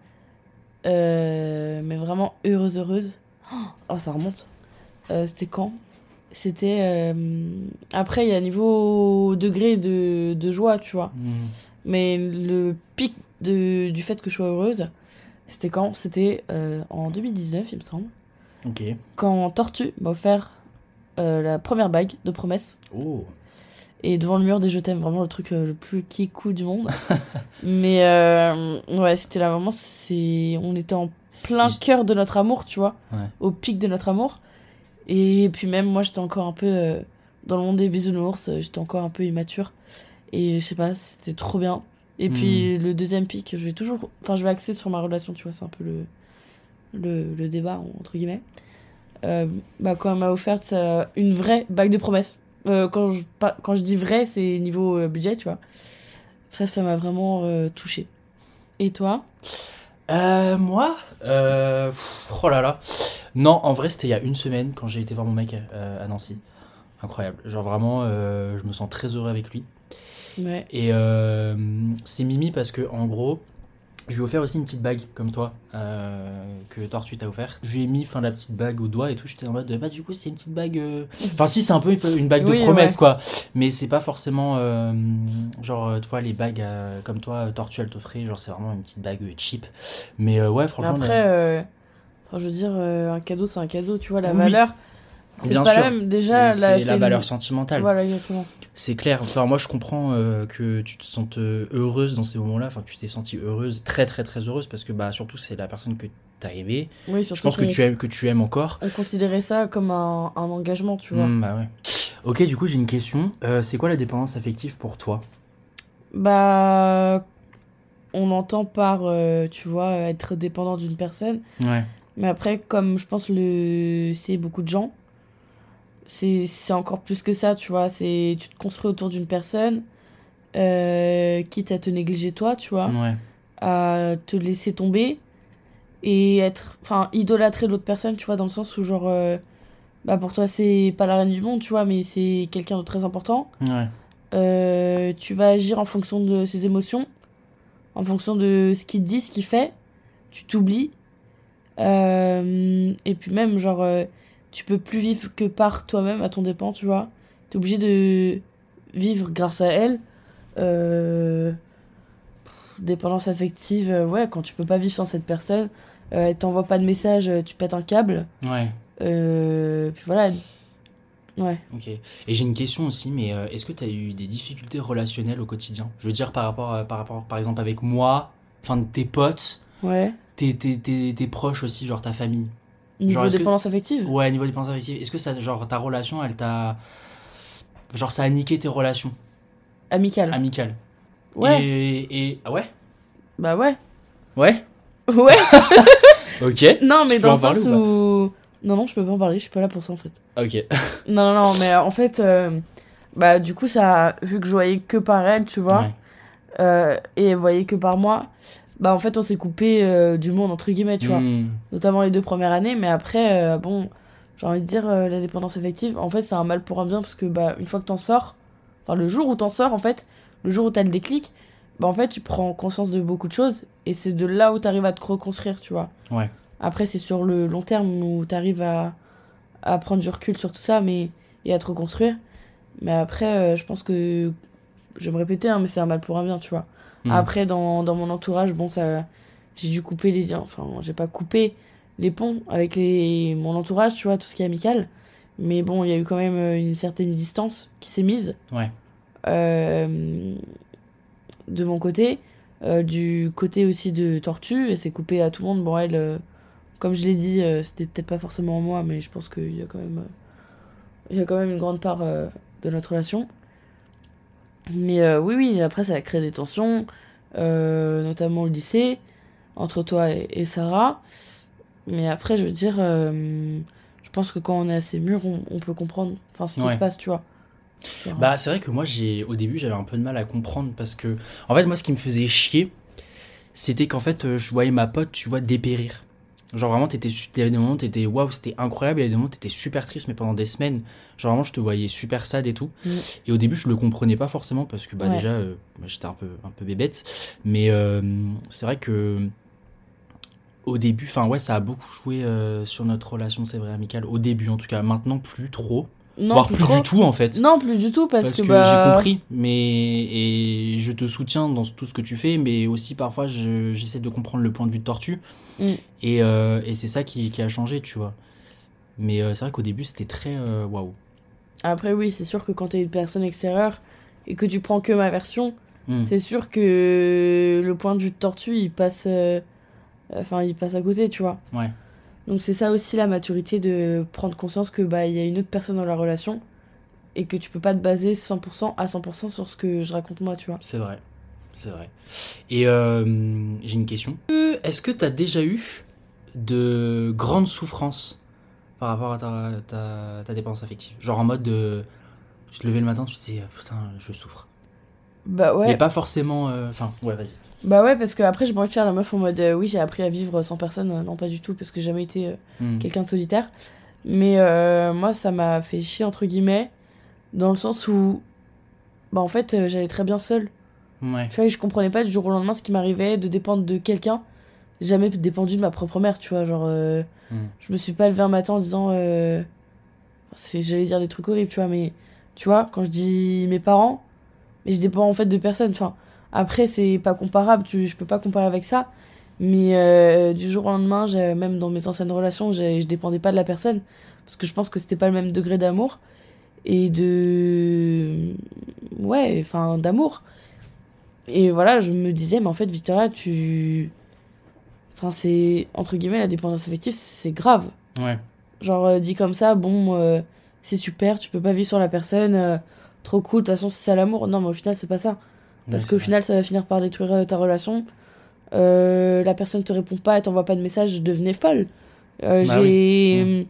Euh, mais vraiment heureuse, heureuse. Oh, ça remonte. C'était quand? C'était. Après, il y a niveau degré de, de joie, tu vois. Hmm. Mais le pic de, du fait que je sois heureuse, c'était quand? C'était euh, en 2019, il me semble. Ok. Quand Tortue m'a offert euh, la première bague de promesse. Oh. Et devant le mur des je t'aime, vraiment le truc euh, le plus kikou du monde. <laughs> Mais ouais, c'était là vraiment, c'est... on était en plein cœur de notre amour, tu vois, Ouais. au pic de notre amour. Et puis même moi, j'étais encore un peu dans le monde des bisounours, j'étais encore un peu immature. Et je sais pas, c'était trop bien. Et puis le deuxième pic, je vais toujours, enfin, je vais axer sur ma relation, tu vois, c'est un peu le, le, le débat, entre guillemets. Euh, bah, quand elle m'a offert ça, une vraie bague de promesse. Euh, quand, je, pas, quand je dis vrai, c'est niveau euh, budget, tu vois. Ça, ça m'a vraiment euh, touché. Et toi? Euh, moi? Euh, pff, Oh là là. Non, en vrai, c'était il y a une semaine quand j'ai été voir mon mec euh, à Nancy. Incroyable. Genre vraiment, euh, je me sens très heureux avec lui. Ouais. Et euh, c'est Mimi parce que en gros, Je lui ai offert aussi une petite bague, comme toi, euh, que Tortue t'a offert. Je lui ai mis fin, la petite bague au doigt et tout. J'étais en mode, bah, du coup, c'est une petite bague. euh, Enfin, si, c'est un peu une bague de Oui, promesse, ouais. quoi. Mais c'est pas forcément. euh, genre, tu vois, les bagues comme toi, Tortue, elle t'offrait. Genre, c'est vraiment une petite bague cheap. Mais ouais, franchement. Après, enfin, je veux dire, un cadeau, c'est un cadeau, tu vois, la Oui. valeur, c'est pas sûr, la même. Déjà, c'est- la valeur le- sentimentale. Voilà, exactement. C'est clair. Enfin, moi, je comprends euh, que tu te sentes euh, heureuse dans ces moments-là. Enfin, tu t'es sentie heureuse, très, très, très heureuse, parce que, bah, surtout, c'est la personne que t'as aimée. Oui, Je pense que tu aimes, que tu aimes encore. on considérait ça comme un, un engagement, tu vois. Hmm, bah ouais. Ok, du coup, j'ai une question. Euh, c'est quoi la dépendance affective pour toi? Bah, on entend par, euh, tu vois, être dépendant d'une personne. Ouais. Mais après, comme je pense le c'est beaucoup de gens, c'est c'est encore plus que ça, tu vois. C'est tu te construis autour d'une personne, euh, quitte à te négliger toi, tu vois, Ouais. à te laisser tomber et être, enfin, idolâtrer l'autre personne, tu vois, dans le sens où genre, euh, bah pour toi c'est pas la reine du monde, tu vois, mais c'est quelqu'un de très important. Ouais. Euh, tu vas agir en fonction de ses émotions, en fonction de ce qu'il te dit, ce qu'il fait. Tu t'oublies. Euh, et puis même, genre, tu peux plus vivre que par toi-même, à ton dépend, tu vois. T'es obligé de vivre grâce à elle. Euh, pff, dépendance affective, euh, ouais, quand tu peux pas vivre sans cette personne, euh, elle t'envoie pas de message, euh, tu pètes un câble. Ouais. Puis voilà. Ouais. Ok. Et j'ai une question aussi, mais est-ce que tu as eu des difficultés relationnelles au quotidien? Je veux dire, par rapport, à- par rapport, par exemple, avec moi, enfin, tes potes, Ouais. tes, tes, tes, tes proches aussi, genre ta famille. Niveau que- dépendance affective Ouais, niveau dépendance affective. Est-ce que ça, genre, ta relation, elle t'a. Genre, ça a niqué tes relations? Amicale. amicales Ouais. Et. et... Ah ouais? Bah ouais. Ouais? <laughs> Ouais. <laughs> Ok. Non, mais Tu dans le sens où. Non, non, je peux pas en parler, je suis pas là pour ça en fait. Ok. <laughs> Non, non, non, mais euh, en fait, euh, bah du coup, ça, vu que je voyais que par elle, tu vois, Ouais. euh, et elle voyait que par moi, bah en fait, on s'est coupé euh, du monde, entre guillemets, tu vois. Hmm. Notamment les deux premières années, mais après, euh, bon, j'ai envie de dire, euh, la dépendance affective, en fait, c'est un mal pour un bien parce que, bah, une fois que t'en sors, enfin, le jour où t'en sors, en fait, le jour où t'as le déclic, bah en fait, tu prends conscience de beaucoup de choses, et c'est de là où t'arrives à te reconstruire, tu vois. Ouais. Après, c'est sur le long terme où tu arrives à, à prendre du recul sur tout ça mais, et à te reconstruire. Mais après, euh, je pense que. Je vais me répéter, hein, mais c'est un mal pour un bien, tu vois. Hmm. Après, dans, dans mon entourage, bon, ça. J'ai dû couper les. Enfin, j'ai pas coupé les ponts avec les, mon entourage, tu vois, tout ce qui est amical. Mais bon, il y a eu quand même euh, une certaine distance qui s'est mise. Ouais. Euh, de mon côté. Euh, du côté aussi de Tortue, elle s'est coupée à tout le monde. Bon, elle, euh, comme je l'ai dit, c'était peut-être pas forcément moi, mais je pense qu'il y a quand même, il y a quand même une grande part de notre relation. Mais euh, oui, oui, après, ça a créé des tensions, euh, notamment au lycée, entre toi et, et Sarah. Mais après, je veux dire, euh, je pense que quand on est assez mûr, on, on peut comprendre enfin, ce qui Ouais. se passe, tu vois. Genre, Bah, c'est vrai que moi, j'ai au début, j'avais un peu de mal à comprendre parce que, en fait, moi, ce qui me faisait chier, c'était qu'en fait, je voyais ma pote, tu vois, dépérir. Genre, vraiment, t'étais, su- il y avait des moments où t'étais waouh, c'était incroyable, il y avait des moments où t'étais super triste, mais pendant des semaines, genre, vraiment, je te voyais super sad et tout. Mm. Et au début, je le comprenais pas forcément parce que, bah, Ouais. déjà, euh, j'étais un peu, un peu bébête. Mais euh, c'est vrai que, au début, enfin, ouais, ça a beaucoup joué euh, sur notre relation, c'est vrai, amicale. Au début, en tout cas, maintenant, plus trop. Non, voire plus du tout, en fait. Non, plus du tout, parce, Parce, que, que, bah... j'ai compris, mais et je te soutiens dans tout ce que tu fais, mais aussi parfois je- j'essaie de comprendre le point de vue de Tortue, Mm. et, euh, et c'est ça qui, qui a changé, tu vois. Mais euh, c'est vrai qu'au début c'était très euh, waouh. Après, oui, c'est sûr que quand t'es une personne extérieure et que tu prends que ma version, Mm. c'est sûr que le point de vue de Tortue, il passe... Enfin, il passe à côté, tu vois. Ouais. Donc c'est ça aussi la maturité de prendre conscience que bah il y a une autre personne dans la relation et que tu peux pas te baser 100% à 100% sur ce que je raconte moi, tu vois. C'est vrai, c'est vrai. Et euh, j'ai une question. Est-ce que tu as déjà eu de grandes souffrances par rapport à ta, ta, ta dépense affective? Genre en mode de. Tu te levais le matin, tu te disais putain, je souffre. Bah ouais. Mais pas forcément. euh, Enfin, ouais, vas-y. Bah ouais, parce que après envie de faire la meuf en mode euh, oui, j'ai appris à vivre sans personne. Euh, Non, pas du tout, parce que j'ai jamais été euh, Mm. quelqu'un de solitaire. Mais moi, ça m'a fait chier, entre guillemets, dans le sens où, bah en fait, j'allais très bien seule. Ouais. Tu vois, et je comprenais pas du jour au lendemain ce qui m'arrivait de dépendre de quelqu'un. Jamais dépendu de ma propre mère, tu vois. Genre, Hmm. je me suis pas levé un matin en disant. j'allais dire des trucs horribles, tu vois, mais tu vois, quand je dis mes parents, mais je dépends en fait de personne. Enfin, après, c'est pas comparable, tu, je peux pas comparer avec ça. Mais euh, du jour au lendemain, même dans mes anciennes relations, je dépendais pas de la personne. Parce que je pense que c'était pas le même degré d'amour. Et de. Ouais, enfin, d'amour. Et voilà, je me disais, mais en fait, Victoria, tu. Enfin, c'est. Entre guillemets, la dépendance affective, c'est grave. Ouais. Genre, euh, dit comme ça, bon, euh, c'est super, tu peux pas vivre sur la personne, euh, trop cool, de toute façon, c'est ça l'amour. Non, mais au final, c'est pas ça. Parce Ouais, qu'au final, ça va finir par détruire euh, ta relation. Euh, la personne te répond pas, elle t'envoie pas de message, je devenais folle. Euh, Bah j'ai...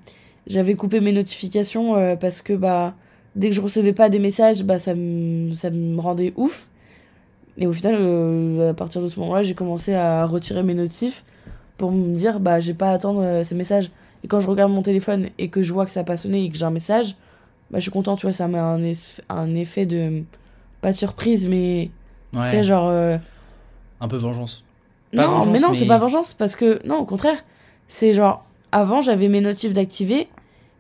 J'avais coupé mes notifications euh, parce que bah, dès que je recevais pas des messages, bah, ça, me... ça me rendait ouf. Et au final, à partir de ce moment-là, j'ai commencé à retirer mes notifs pour me dire bah, j'ai pas à attendre ces messages. Et quand je regarde mon téléphone et que je vois que ça a pas sonné et que j'ai un message, bah, je suis content, tu vois, ça met un, es- un effet de. Pas de surprise, mais. Ouais. Tu sais, genre. euh, Un peu vengeance. Pas non, vengeance, mais non, mais- c'est pas vengeance parce que non, au contraire, c'est genre avant j'avais mes notifs d'activer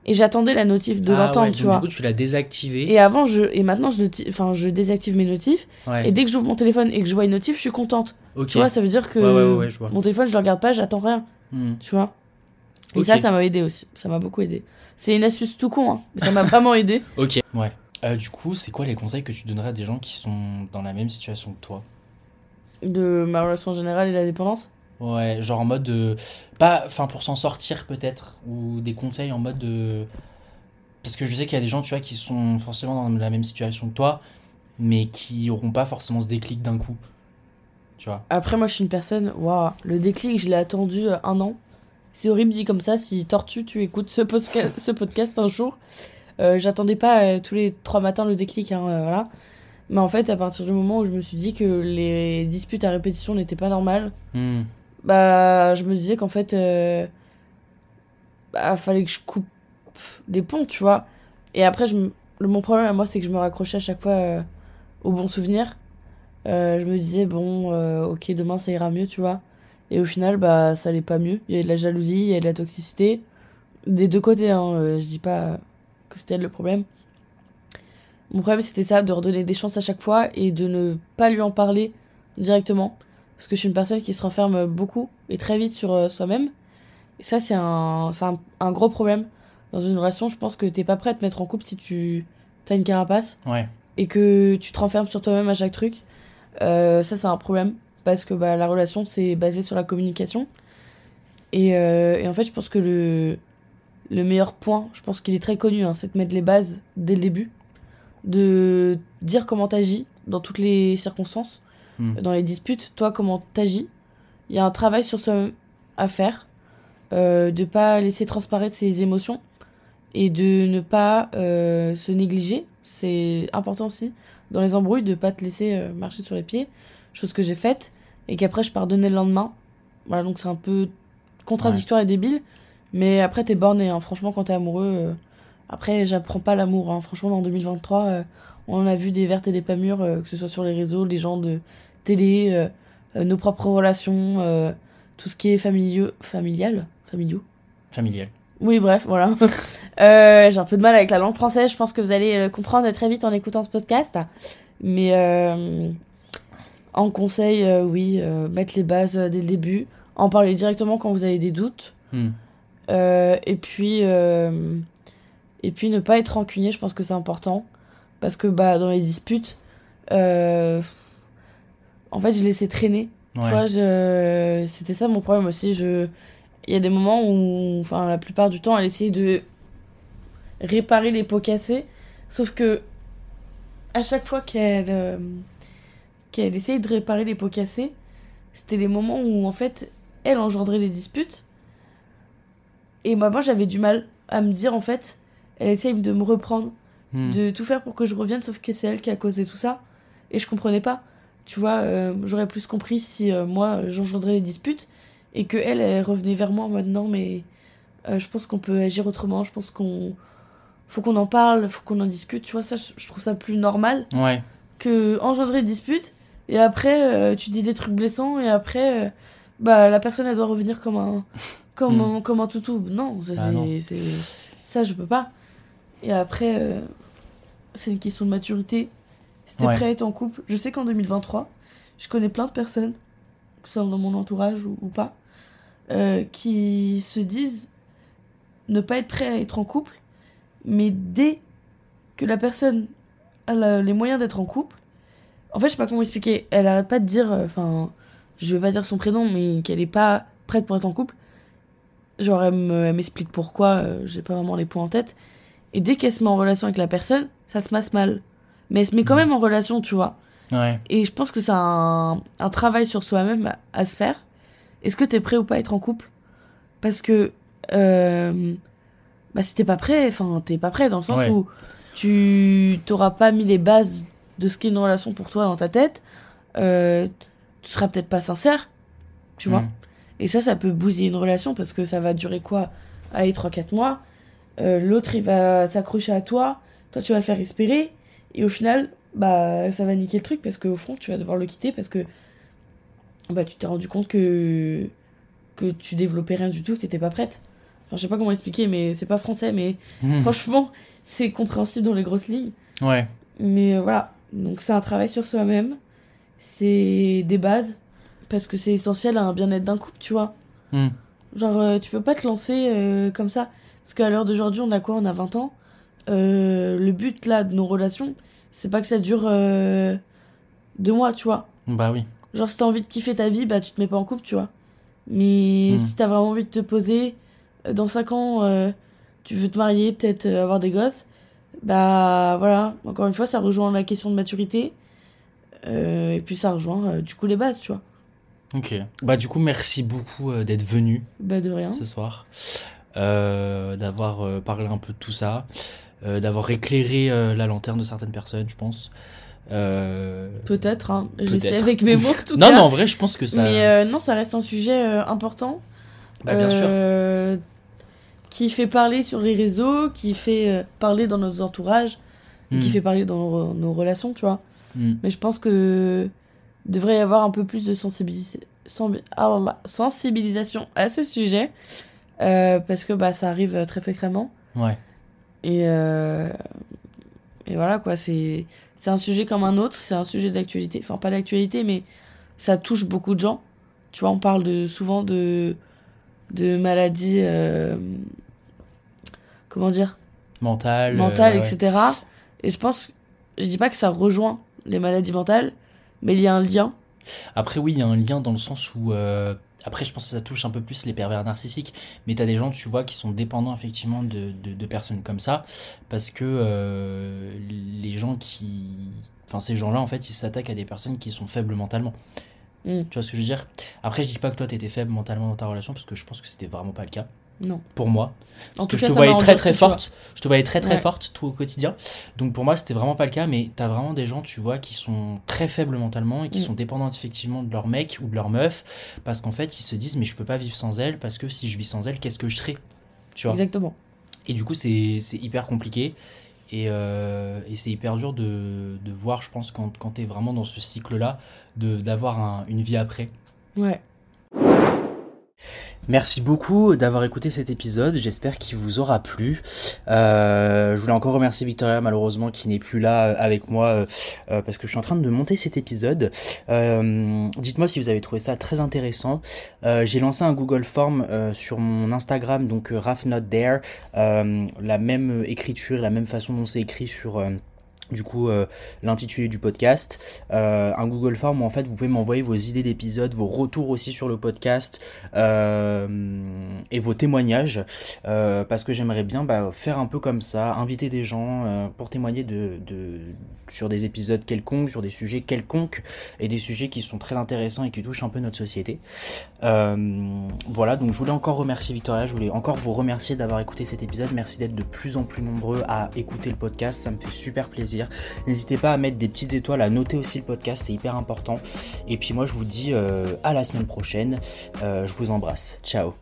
et j'attendais la notif de Ah l'entendre, ouais, tu vois. Du coup, tu l'as désactivé. Et avant je et maintenant je enfin je désactive mes notifs Ouais. et dès que j'ouvre mon téléphone et que je vois une notif, je suis contente. Tu vois, ça veut dire que Ouais, ouais, ouais, ouais, je vois. mon téléphone je le regarde pas, j'attends rien, Hmm. tu vois. Et ça ça m'a aidé aussi, ça m'a beaucoup aidé. C'est une astuce tout con hein, mais ça m'a vraiment aidé. <laughs> Ok. Ouais. Euh, du coup, c'est quoi les conseils que tu donnerais à des gens qui sont dans la même situation que toi? De ma relation générale et la dépendance? Ouais, genre en mode de... Pas, enfin pour s'en sortir peut-être, ou des conseils en mode de... Parce que je sais qu'il y a des gens, tu vois, qui sont forcément dans la même situation que toi, mais qui auront pas forcément ce déclic d'un coup. Tu vois? Après, moi, je suis une personne. Waouh, le déclic, je l'ai attendu euh, un an. C'est horrible dit comme ça. Si Tortue, tu écoutes ce, <laughs> ce podcast un jour, euh, j'attendais pas euh, tous les trois matins le déclic. Hein, euh, voilà. Mais en fait, à partir du moment où je me suis dit que les disputes à répétition n'étaient pas normales, Hmm. bah, je me disais qu'en fait, bah, fallait que je coupe des ponts, tu vois. Et après, je le, mon problème à moi, c'est que je me raccrochais à chaque fois aux bons souvenirs. Euh, je me disais, bon, ok, demain ça ira mieux, tu vois. Et au final, bah, ça allait pas mieux. Il y avait de la jalousie, il y avait de la toxicité. Des deux côtés, hein. euh, je dis pas que c'était elle le problème. Mon problème, c'était ça, de redonner des chances à chaque fois et de ne pas lui en parler directement. Parce que je suis une personne qui se renferme beaucoup et très vite sur euh, soi-même. Et ça, c'est un, c'est un, un gros problème. Dans une relation, je pense que t'es pas prêt à te mettre en couple si tu as une carapace Ouais. et que tu te renfermes sur toi-même à chaque truc. Euh, ça, c'est un problème. Parce que bah, la relation, c'est basé sur la communication. Et, euh, et en fait, je pense que le, le meilleur point, je pense qu'il est très connu, hein, c'est de mettre les bases dès le début. De dire comment t'agis dans toutes les circonstances, Hmm. dans les disputes, toi, comment t'agis? Il y a un travail sur soi à faire. Euh, de pas laisser transparaître ses émotions et de ne pas euh, se négliger. C'est important aussi dans les embrouilles de pas te laisser euh, marcher sur les pieds, chose que j'ai faite et qu'après je pardonnais le lendemain. Voilà, donc c'est un peu contradictoire et débile, mais après t'es borné, hein. franchement quand t'es amoureux. euh, Après j'apprends pas l'amour, hein. franchement en 2023 euh, on en a vu des vertes et des pas mûres, euh, que ce soit sur les réseaux, les gens de télé, nos propres relations, tout ce qui est familiaux, familial, familiaux. Familial. Oui, bref, voilà. <laughs> Euh, J'ai un peu de mal avec la langue française. Je pense que vous allez comprendre très vite en écoutant ce podcast. Mais euh, en conseil, euh, oui, euh, mettre les bases euh, dès le début. En parler directement quand vous avez des doutes. Hmm. Et puis et puis ne pas être rancunier, je pense que c'est important. Parce que bah, dans les disputes, en fait, je laissais traîner. Tu Ouais. vois, je... c'était ça mon problème aussi. Je... Il y a des moments où, enfin, la plupart du temps, elle essayait de réparer les pots cassés. Sauf que, à chaque fois qu'elle euh, qu'elle essayait de réparer les pots cassés, c'était les moments où, en fait, elle engendrait les disputes. Et moi, moi j'avais du mal à me dire, en fait, elle essaye de me reprendre Hmm. de tout faire pour que je revienne, sauf que c'est elle qui a causé tout ça. Et je comprenais pas. Tu vois, euh, j'aurais plus compris si euh, moi j'engendrais les disputes et que elle, elle revenait vers moi en mode non, mais euh, je pense qu'on peut agir autrement, je pense qu'on. Faut qu'on en parle, faut qu'on en discute, tu vois, ça, je trouve ça plus normal Ouais. que engendrer des disputes et après euh, tu dis des trucs blessants et après euh, bah la personne elle doit revenir comme un <laughs> comme Mm. un, comme un toutou. Non ça Ah c'est ça je peux pas. Et après euh, c'est une question de maturité. Si t'es Ouais. prêt à être en couple. Je sais qu'en 2023 je connais plein de personnes que ce soit dans mon entourage ou, ou pas euh, qui se disent ne pas être prêt à être en couple. Mais dès que la personne a la- les moyens d'être en couple en fait je sais pas comment expliquer elle arrête pas de dire euh, enfin je vais pas dire son prénom mais qu'elle est pas prête pour être en couple genre elle me- elle m'explique pourquoi euh, j'ai pas vraiment les points en tête et dès qu'elle se met en relation avec la personne ça se passe mal mais elle se met quand Mhm. même en relation tu vois Ouais. et je pense que c'est un, un travail sur soi-même à, à se faire. Est-ce que t'es prêt ou pas à être en couple? Parce que euh, bah, si t'es pas prêt, enfin t'es pas prêt dans le sens Ouais. où tu t'auras pas mis les bases de ce qu'est une relation pour toi dans ta tête. euh, tu seras peut-être pas sincère, tu vois. Mm. Et ça, ça peut bousiller une relation parce que ça va durer quoi? Allez, 3-4 mois. Euh, L'autre, il va s'accrocher à toi. Toi, tu vas le faire respirer. Et au final, bah, ça va niquer le truc parce qu'au fond, tu vas devoir le quitter parce que bah, tu t'es rendu compte que, que tu développais rien du tout, que t'étais pas prête. Enfin, je sais pas comment expliquer, mais c'est pas français, mais Mm. franchement, c'est compréhensible dans les grosses lignes. Ouais. Mais euh, voilà, donc c'est un travail sur soi-même. C'est des bases parce que c'est essentiel à un bien-être d'un couple, tu vois. Mm. Genre, euh, tu peux pas te lancer euh, comme ça. Parce qu'à l'heure d'aujourd'hui, on a quoi? On a 20 ans. Euh, le but là de nos relations, c'est pas que ça dure deux mois, tu vois. Bah oui. Genre, si t'as envie de kiffer ta vie, bah tu te mets pas en couple, tu vois. Mais Hmm. si t'as vraiment envie de te poser, dans 5 ans, tu veux te marier, peut-être avoir des gosses, bah voilà. Encore une fois, ça rejoint la question de maturité. Euh, et puis ça rejoint euh, du coup les bases, tu vois. Ok. Bah du coup, merci beaucoup euh, d'être venu Bah de rien. ce soir, d'avoir parlé un peu de tout ça, d'avoir éclairé la lanterne de certaines personnes, je pense. Peut-être, hein. J'essaie Peut-être. avec mes mots en tout Non, cas. mais en vrai, je pense que ça. Mais non, ça reste un sujet important. Bah, bien sûr. Qui fait parler sur les réseaux, qui fait euh, parler dans nos entourages, qui Mm. fait parler dans nos, nos relations, tu vois. Mm. Mais je pense que devrait y avoir un peu plus de sensibilis- ah sensibilisation à ce sujet. euh, parce que bah, ça arrive euh, très fréquemment. Ouais. Et, euh, et voilà, quoi. C'est c'est un sujet comme un autre. C'est un sujet d'actualité. Enfin, pas d'actualité, mais ça touche beaucoup de gens. Tu vois, on parle de, souvent de, de maladies. euh, comment dire Mental. euh, mentales, ouais, etc. Et je pense, je dis pas que ça rejoint les maladies mentales, mais il y a un lien. Après, oui, il y a un lien dans le sens où. euh, Après, je pense que ça touche un peu plus les pervers narcissiques, mais t'as des gens, tu vois, qui sont dépendants effectivement de, de, de personnes comme ça, parce que euh, les gens qui. Enfin, ces gens-là, en fait, ils s'attaquent à des personnes qui sont faibles mentalement. Mm. Tu vois ce que je veux dire? Après, je dis pas que toi, t'étais faible mentalement dans ta relation, parce que je pense que c'était vraiment pas le cas. Non. Pour moi. En Parce tout que je cas, te voyais très très forte. Je te voyais très très Ouais. forte tout au quotidien. Donc pour moi, c'était vraiment pas le cas. Mais t'as vraiment des gens, tu vois, qui sont très faibles mentalement et qui Mm. sont dépendants effectivement de leur mec ou de leur meuf. Parce qu'en fait, ils se disent, mais je peux pas vivre sans elle. Parce que si je vis sans elle, qu'est-ce que je serai? Tu vois? Exactement. Et du coup, c'est c'est hyper compliqué. Et, euh, et c'est hyper dur de, voir, je pense, quand, quand t'es vraiment dans ce cycle-là, d'avoir un- une vie après. Ouais. Merci beaucoup d'avoir écouté cet épisode, j'espère qu'il vous aura plu. Euh, je voulais encore remercier Victoria malheureusement qui n'est plus là euh, avec moi euh, euh, parce que je suis en train de monter cet épisode. Euh, Dites-moi si vous avez trouvé ça très intéressant. Euh, J'ai lancé un Google Form sur mon Instagram, donc Raf Not There, la même écriture, la même façon dont c'est écrit sur... du coup, euh, l'intitulé du podcast, euh, un Google Form où en fait vous pouvez m'envoyer vos idées d'épisodes, vos retours aussi sur le podcast, euh, et vos témoignages parce que j'aimerais bien bah, faire un peu comme ça, inviter des gens pour témoigner de, sur des épisodes quelconques, sur des sujets quelconques et des sujets qui sont très intéressants et qui touchent un peu notre société. Voilà, donc je voulais encore remercier Victoria, je voulais encore vous remercier d'avoir écouté cet épisode. Merci d'être de plus en plus nombreux à écouter le podcast, ça me fait super plaisir. N'hésitez pas à mettre des petites étoiles, à noter aussi le podcast, c'est hyper important. Et puis moi je vous dis euh, à la semaine prochaine. Euh, je vous embrasse. Ciao.